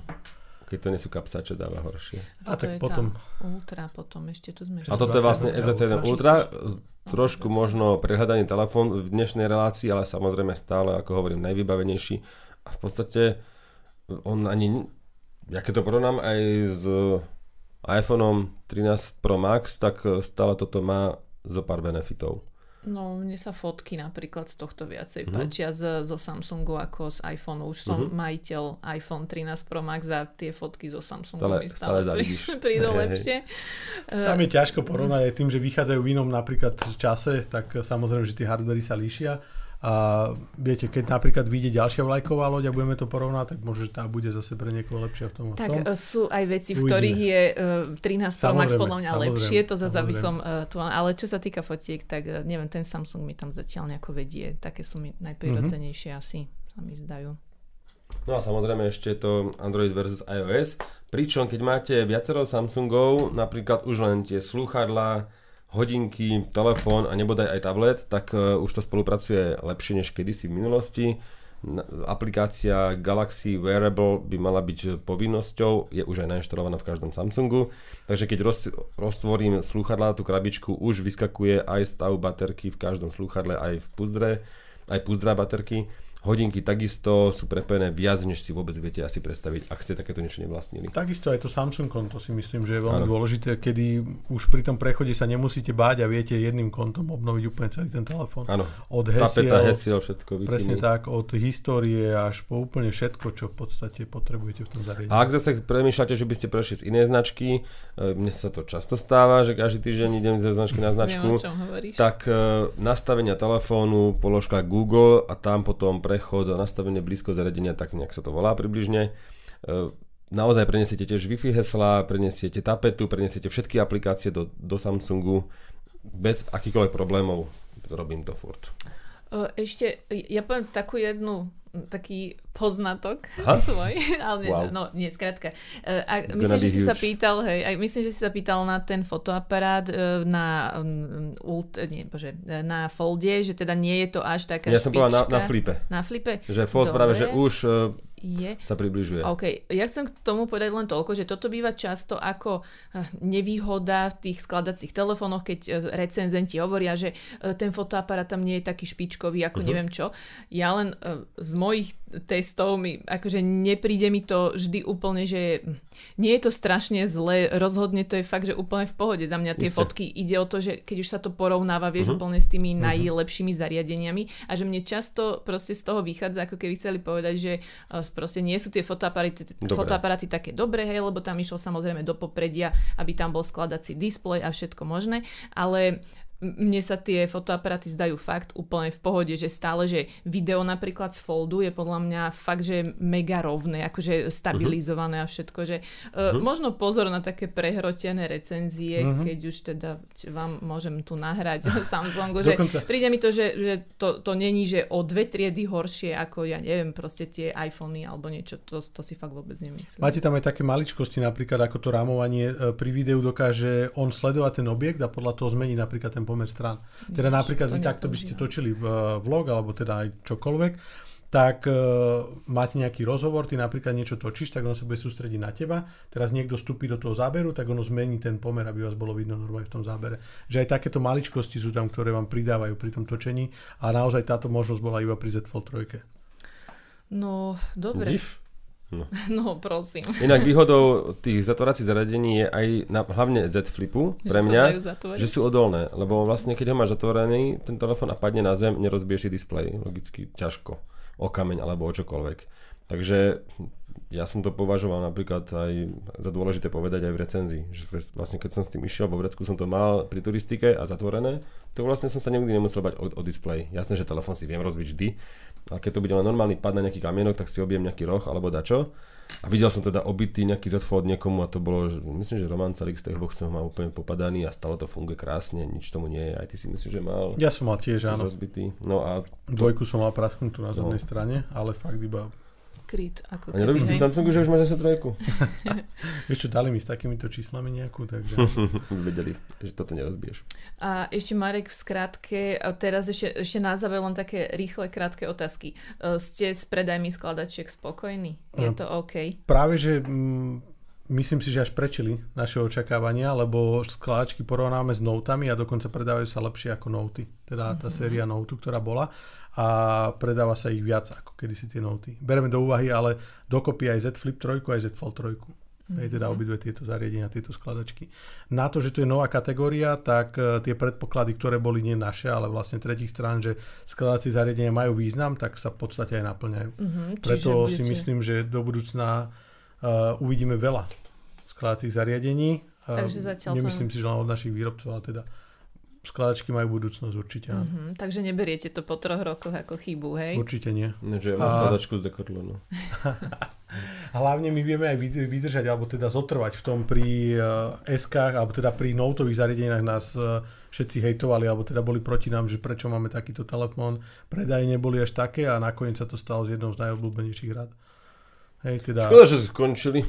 S2: keď to nie sú kapsače, dáva horšie.
S1: A
S3: Toto
S1: tak potom-
S3: Ultra, potom ešte tu sme...
S2: A toto je vlastne
S1: 21
S2: S21 Ultra, trošku možno prehľadaný telefón v dnešnej relácii, ale samozrejme stále, ako hovorím, najvybavenejší. A v podstate on ani, ja keď to porovnám aj s iPhoneom 13 Pro Max, tak stále toto má zo pár benefitov.
S3: No, mne sa fotky napríklad z tohto viacej
S2: Mhm.
S3: páčia z, zo Samsungu ako z iPhoneu. Už som
S2: Mhm.
S3: majiteľ iPhone 13 Pro Max a tie fotky zo Samsungu
S2: Stále-
S3: mi
S2: stále
S3: stále, prí, prídu lepšie.
S1: Tam je ťažko porovnať aj tým, že vychádzajú v inom napríklad čase, tak samozrejme, že tie hardvery sa líšia. A viete, keď napríklad vyjde ďalšia vlajková loď a budeme to porovnať, tak možno, že tá bude zase pre niekoho lepšia v tom. v
S3: Tak
S1: tom.
S3: e, sú aj veci, v
S1: Uvidíme.
S3: ktorých je uh, 13 Pro Max podľa mňa lepšie, to zase aby som uh, tu, ale čo sa týka fotiek, tak uh, neviem, ten Samsung mi tam zatiaľ nejako vedie, také sú mi najprirodzenejšie
S1: Mhm.
S3: asi, sa mi zdajú.
S2: No a samozrejme ešte to Android versus iOS, pričom keď máte viacero Samsungov, napríklad už len tie slúchadlá, hodinky, telefón a nebodaj aj tablet, tak uh, už to spolupracuje lepšie než kedysi v minulosti. Aplikácia Galaxy Wearable by mala byť povinnosťou, je už aj nainštalovaná v každom Samsungu, takže keď roz, roztvorím slúchadlá, tú krabičku, už vyskakuje aj stav baterky v každom slúchadle, aj v puzdre, aj puzdra baterky. Hodinky takisto sú prepojené viac, než si vôbec viete asi predstaviť, ak ste takéto niečo nevlastnili.
S1: Takisto aj to Samsung konto si myslím, že je veľmi
S2: Áno.
S1: dôležité, kedy už pri tom prechode sa nemusíte báť a viete jedným kontom obnoviť úplne celý ten telefón.
S2: Áno,
S1: Od
S2: tapeta,
S1: hesiel,
S2: hesiel, všetko wi
S1: presne tak, od histórie až po úplne všetko, čo v podstate potrebujete v tom zariadení.
S2: A ak zase premýšľate, že by ste prešli z inej značky, e, mne sa to často stáva, že každý týždeň idem ze značky na značku,
S3: čom hovoríš.
S2: tak e, nastavenia telefónu, položka Google a tam potom prechod nastavenie blízko zariadenia, tak nejak sa to volá približne. E, naozaj prenesiete tiež Wi-Fi hesla, prenesiete tapetu, prenesiete všetky aplikácie do, do Samsungu bez akýchkoľvek problémov. Robím to furt.
S3: Ešte, ja poviem takú jednu taký poznatok
S2: Aha.
S3: svoj, ale nie,
S2: Wow.
S3: no nie, skrátka. E, A
S2: It's
S3: myslím, že si sa
S2: huge.
S3: pýtal, hej, aj myslím, že si sa pýtal na ten fotoaparát e, na um, ult, nie, bože, e, na folde, že teda nie je to až taká
S2: Ja som povedal na,
S3: špička.
S2: na flipe.
S3: Na flipe?
S2: Že Fold
S3: Dobre.
S2: práve, že už
S3: Je.
S2: sa približuje.
S3: OK, ja chcem k tomu povedať len toľko, že toto býva často ako eh, nevýhoda v tých skladacích telefónoch, keď eh, recenzenti hovoria, že eh, ten fotoaparát tam nie je taký špičkový, ako uh-huh. neviem čo. Ja len z mojich testov mi, akože nepríde mi to vždy úplne, že nie je to strašne zlé, rozhodne to je fakt, že úplne v pohode. Za mňa tie
S2: Isté.
S3: fotky ide o to, že keď už sa to porovnáva, vieš,
S2: Mhm.
S3: úplne s tými najlepšími zariadeniami a že mne často proste z toho vychádza, ako keby chceli povedať, že eh, proste nie sú tie fotoaparáty,
S2: Dobre.
S3: fotoaparáty také dobré, hej, lebo tam išlo samozrejme do popredia, aby tam bol skladací displej a všetko možné, ale mne sa tie fotoaparáty zdajú fakt úplne v pohode, že stále, že video napríklad z foldu je podľa mňa fakt, že mega rovné, akože stabilizované a všetko, že uh, možno pozor na také prehrotené recenzie, keď už teda vám môžem tu nahrať Samsungu, že príde mi to, že, že to, to není, že o dve triedy horšie ako, ja neviem, proste tie iPhony alebo niečo, to, to si fakt vôbec nemyslím.
S1: Máte tam aj také maličkosti, napríklad ako to rámovanie e, pri videu dokáže on sledovať ten objekt a podľa toho zmeniť napríklad ten pomer strán. Teda
S3: Nič,
S1: napríklad vy takto by ste točili v, vlog alebo teda aj čokoľvek, tak e, máte nejaký rozhovor, ty napríklad niečo točíš, tak on sa bude sústrediť na teba. Teraz niekto vstúpi do toho záberu, tak ono zmení ten pomer, aby vás bolo vidno normálne v tom zábere. Že aj takéto maličkosti sú tam, ktoré vám pridávajú pri tom točení a naozaj táto možnosť bola iba pri Z Fold 3.
S3: No, dobre.
S2: Vidíš?
S3: No, prosím.
S2: Inak výhodou tých zatváracích zariadení je aj na, hlavne Z Flipu
S3: Že
S2: pre
S3: sa
S2: mňa, že sú odolné, lebo vlastne keď ho máš zatvorený, ten telefón a padne na zem, si displej, logicky ťažko, o kameň alebo o čokoľvek. Takže ja som to považoval napríklad aj za dôležité povedať aj v recenzii, že vlastne keď som s tým išiel, vo vrecku som to mal pri turistike a zatvorené, to vlastne som sa nikdy nemusel bať o, o displej. Jasné, že telefón si viem rozbiť vždy, ale keď to bude len normálny pad na nejaký kamienok, tak si objem nejaký roh alebo dačo. A videl som teda obitý nejaký Z Fold niekomu a to bolo, myslím, že Roman celý z tých boxov má úplne popadaný a stále to funguje krásne, nič tomu nie je. Aj ty si myslíš, že mal
S1: Ja som mal tiež, áno.
S2: rozbitý. No a,
S1: Dvojku som mal prasknutú na zadnej
S2: No.
S1: strane, ale fakt iba...
S3: Kryt, ako
S2: a nerobíš ty. Samsungu, že už máš zase trojku?
S1: Vieš čo, dali mi s takýmito číslami nejakú, takže...
S2: Vedeli, že toto nerozbiješ.
S3: A ešte Marek v skratke, teraz ešte, ešte na záver len také rýchle, krátke otázky. E, Ste s predajmi skladačiek spokojní? Je
S1: Áno.
S3: to OK?
S1: Práve, že mm, myslím si, že až prečili naše očakávania, lebo skladačky porovnáme s notami a dokonca predávajú sa lepšie ako noty. Teda tá séria notu, ktorá bola a predáva sa ich viac ako kedysi tie noty. Bereme do úvahy ale dokopy aj Z Flip 3 aj Z Fold 3. Hej, teda obidve tieto zariadenia, tieto skladačky. Na to, že to je nová kategória, tak e, tie predpoklady, ktoré boli nie naše, ale vlastne tretích strán, že skladacie zariadenia majú význam, tak sa v podstate aj naplňajú.
S3: Mhm,
S1: Preto
S3: čiže
S1: si
S3: budete-
S1: myslím, že do budúcna uh, uvidíme veľa skladacích zariadení.
S3: Takže zatiaľ to-
S1: Nemyslím si, že len od našich výrobcov, ale teda skladačky majú budúcnosť určite.
S3: Mhm, takže neberiete to po troch rokoch ako chybu, hej?
S1: Určite nie.
S2: Ne, že ja mám
S1: A-
S2: skladačku z Decathlonu.
S1: A hlavne my vieme aj vyd- vydržať, alebo teda zotrvať v tom pri uh, SK, alebo teda pri noutových zariadeniach nás uh, všetci hejtovali, alebo teda boli proti nám, že prečo máme takýto telefón. Predaje neboli až také a nakoniec sa to stalo z jednou z najobľúbenejších rád. Hej, teda...
S2: Škoda, že skončili.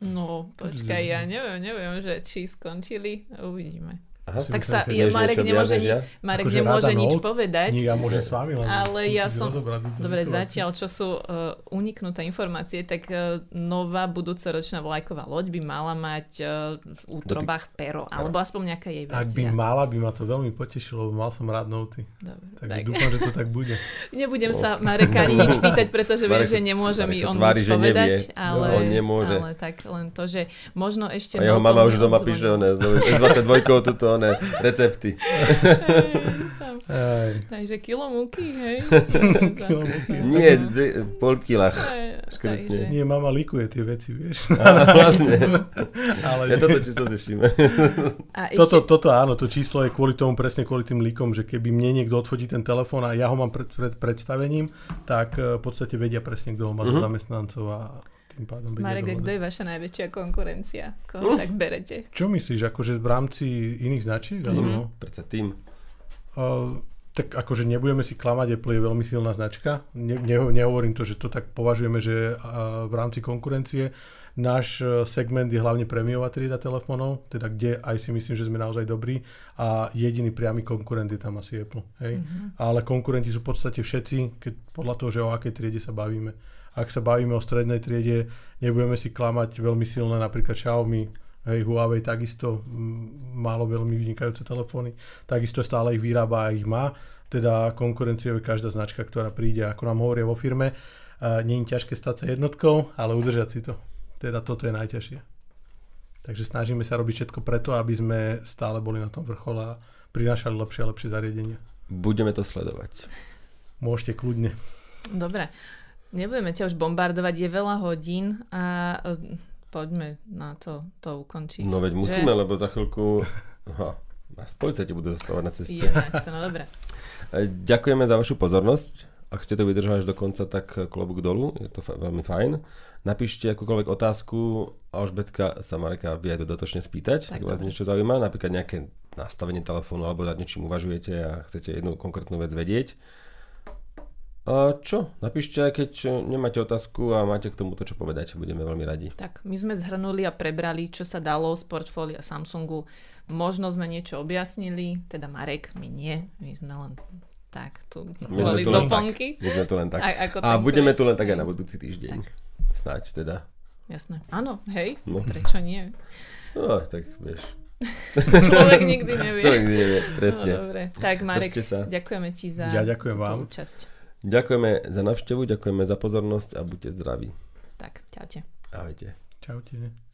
S3: No, počkaj, ja neviem, neviem, že či skončili, uvidíme.
S2: Aha,
S3: Tak sa,
S2: vieš
S3: Marek nemôže, ni-
S2: ja?
S3: Marek
S1: Akože
S3: nemôže nič
S1: Note?
S3: povedať.
S1: Nie, ja môžem s vami len
S3: Ale ja som- Dobre,
S1: situáciu.
S3: zatiaľ, čo sú uh, uniknuté informácie, tak uh, nová budúcoročná vlajková loď by mala mať uh, v útrobách pero, alebo aspoň nejaká jej
S1: Ak by
S3: verzia.
S1: mala, by ma to veľmi potešilo, lebo mal som rád noty.
S3: Dobre,
S1: Takže
S3: tak.
S1: dúfam, že to tak bude.
S3: Nebudem sa Mareka ani nič pýtať, pretože viem,
S2: Marek
S3: že nemôže
S2: Marek
S3: mi on
S2: tvári,
S3: nič
S2: nevie.
S3: povedať, ale,
S2: On nemôže.
S3: ale tak len to, že možno ešte...
S2: A jeho mama už doma píše one, znovu, S22 tuto one, recepty.
S1: Aj,
S3: Takže kilo múky, hej?
S1: Kilo múky.
S2: Nie, dve, pol.
S3: Takže,
S2: škrtne.
S1: nie, mama likuje tie veci, vieš.
S2: Á, vlastne.
S1: Ale
S2: Ja
S1: nie.
S2: toto zešíme.
S3: a ešte,
S1: toto, toto áno, to číslo je kvôli tomu, presne kvôli tým líkom, že keby mne niekto odfotí ten telefón a ja ho mám pred, pred predstavením, tak eh, v podstate vedia presne, kto ho má
S2: Mhm.
S1: uh-huh. zamestnancov a tým tým pádom vedia
S3: Marek,
S1: dohľadať.
S3: kto je vaša najväčšia konkurencia? Koho tak berete?
S1: Čo myslíš, akože v rámci iných značiek?
S3: Mhm.
S1: Alebo?
S2: Predsa tým.
S1: Uh, tak akože nebudeme si klamať, Apple je veľmi silná značka. Ne, neho, nehovorím to, že to tak považujeme, že uh, v rámci konkurencie náš uh, segment je hlavne prémiová trieda telefónov, teda kde aj si myslím, že sme naozaj dobrí a jediný priamy konkurent je tam asi Apple. Hej? Mm-hmm. Ale konkurenti sú v podstate všetci, keď, podľa toho, že o akej triede sa bavíme. Ak sa bavíme o strednej triede, nebudeme si klamať veľmi silné napríklad Xiaomi, Hej, Huawei takisto m, málo veľmi vynikajúce telefóny, takisto stále ich vyrába a ich má. Teda konkurenciou je každá značka, ktorá príde, ako nám hovoria vo firme. Nie je ťažké stať sa jednotkou, ale udržať si to. Teda toto je najťažšie. Takže snažíme sa robiť všetko preto, aby sme stále boli na tom vrchole a prinášali lepšie a lepšie zariadenia.
S2: Budeme to sledovať.
S1: Môžete kľudne.
S3: Dobre, nebudeme ťa už bombardovať, je veľa hodín a e, poďme na to, to ukončiť.
S2: No veď
S3: Že?
S2: musíme, lebo za chvíľku... Aha, nás policajti budú zastavovať na ceste.
S3: Jenáčko, no dobre.
S2: E, Ďakujeme za vašu pozornosť. Ak ste to vydržali až do konca, tak klobúk dolu. Je to fa- veľmi fajn. Napíšte akúkoľvek otázku. Alžbetka sa Mareka vie aj dodatočne spýtať,
S3: Tak,
S2: ak vás niečo zaujíma. Napríklad nejaké nastavenie telefónu alebo nad niečím uvažujete a chcete jednu konkrétnu vec vedieť. A čo? Napíšte aj keď nemáte otázku a máte k tomu to čo povedať. Budeme veľmi radi.
S3: Tak, my sme zhrnuli a prebrali, čo sa dalo z portfólia Samsungu. Možno sme niečo objasnili, teda Marek, my nie, my sme len tak, tu
S2: My
S3: boli
S2: tu len tak.
S3: doplnky.
S2: My sme tu len tak.
S3: Aj, ako
S2: A
S3: tak
S2: budeme tu len tak aj na budúci týždeň. Snáď teda.
S3: Jasné. Áno, hej,
S2: No.
S3: prečo nie?
S2: No, tak vieš.
S3: Človek nikdy nevie.
S2: To nikdy nevie,
S3: No,
S2: presne.
S3: dobre. Tak Marek, ďakujeme ti za
S1: Ja ďakujem vám.
S3: účasť.
S2: Ďakujeme za navštevu, ďakujeme za pozornosť a buďte zdraví.
S3: Tak, ťaute.
S2: Ahojte.
S1: Čaute.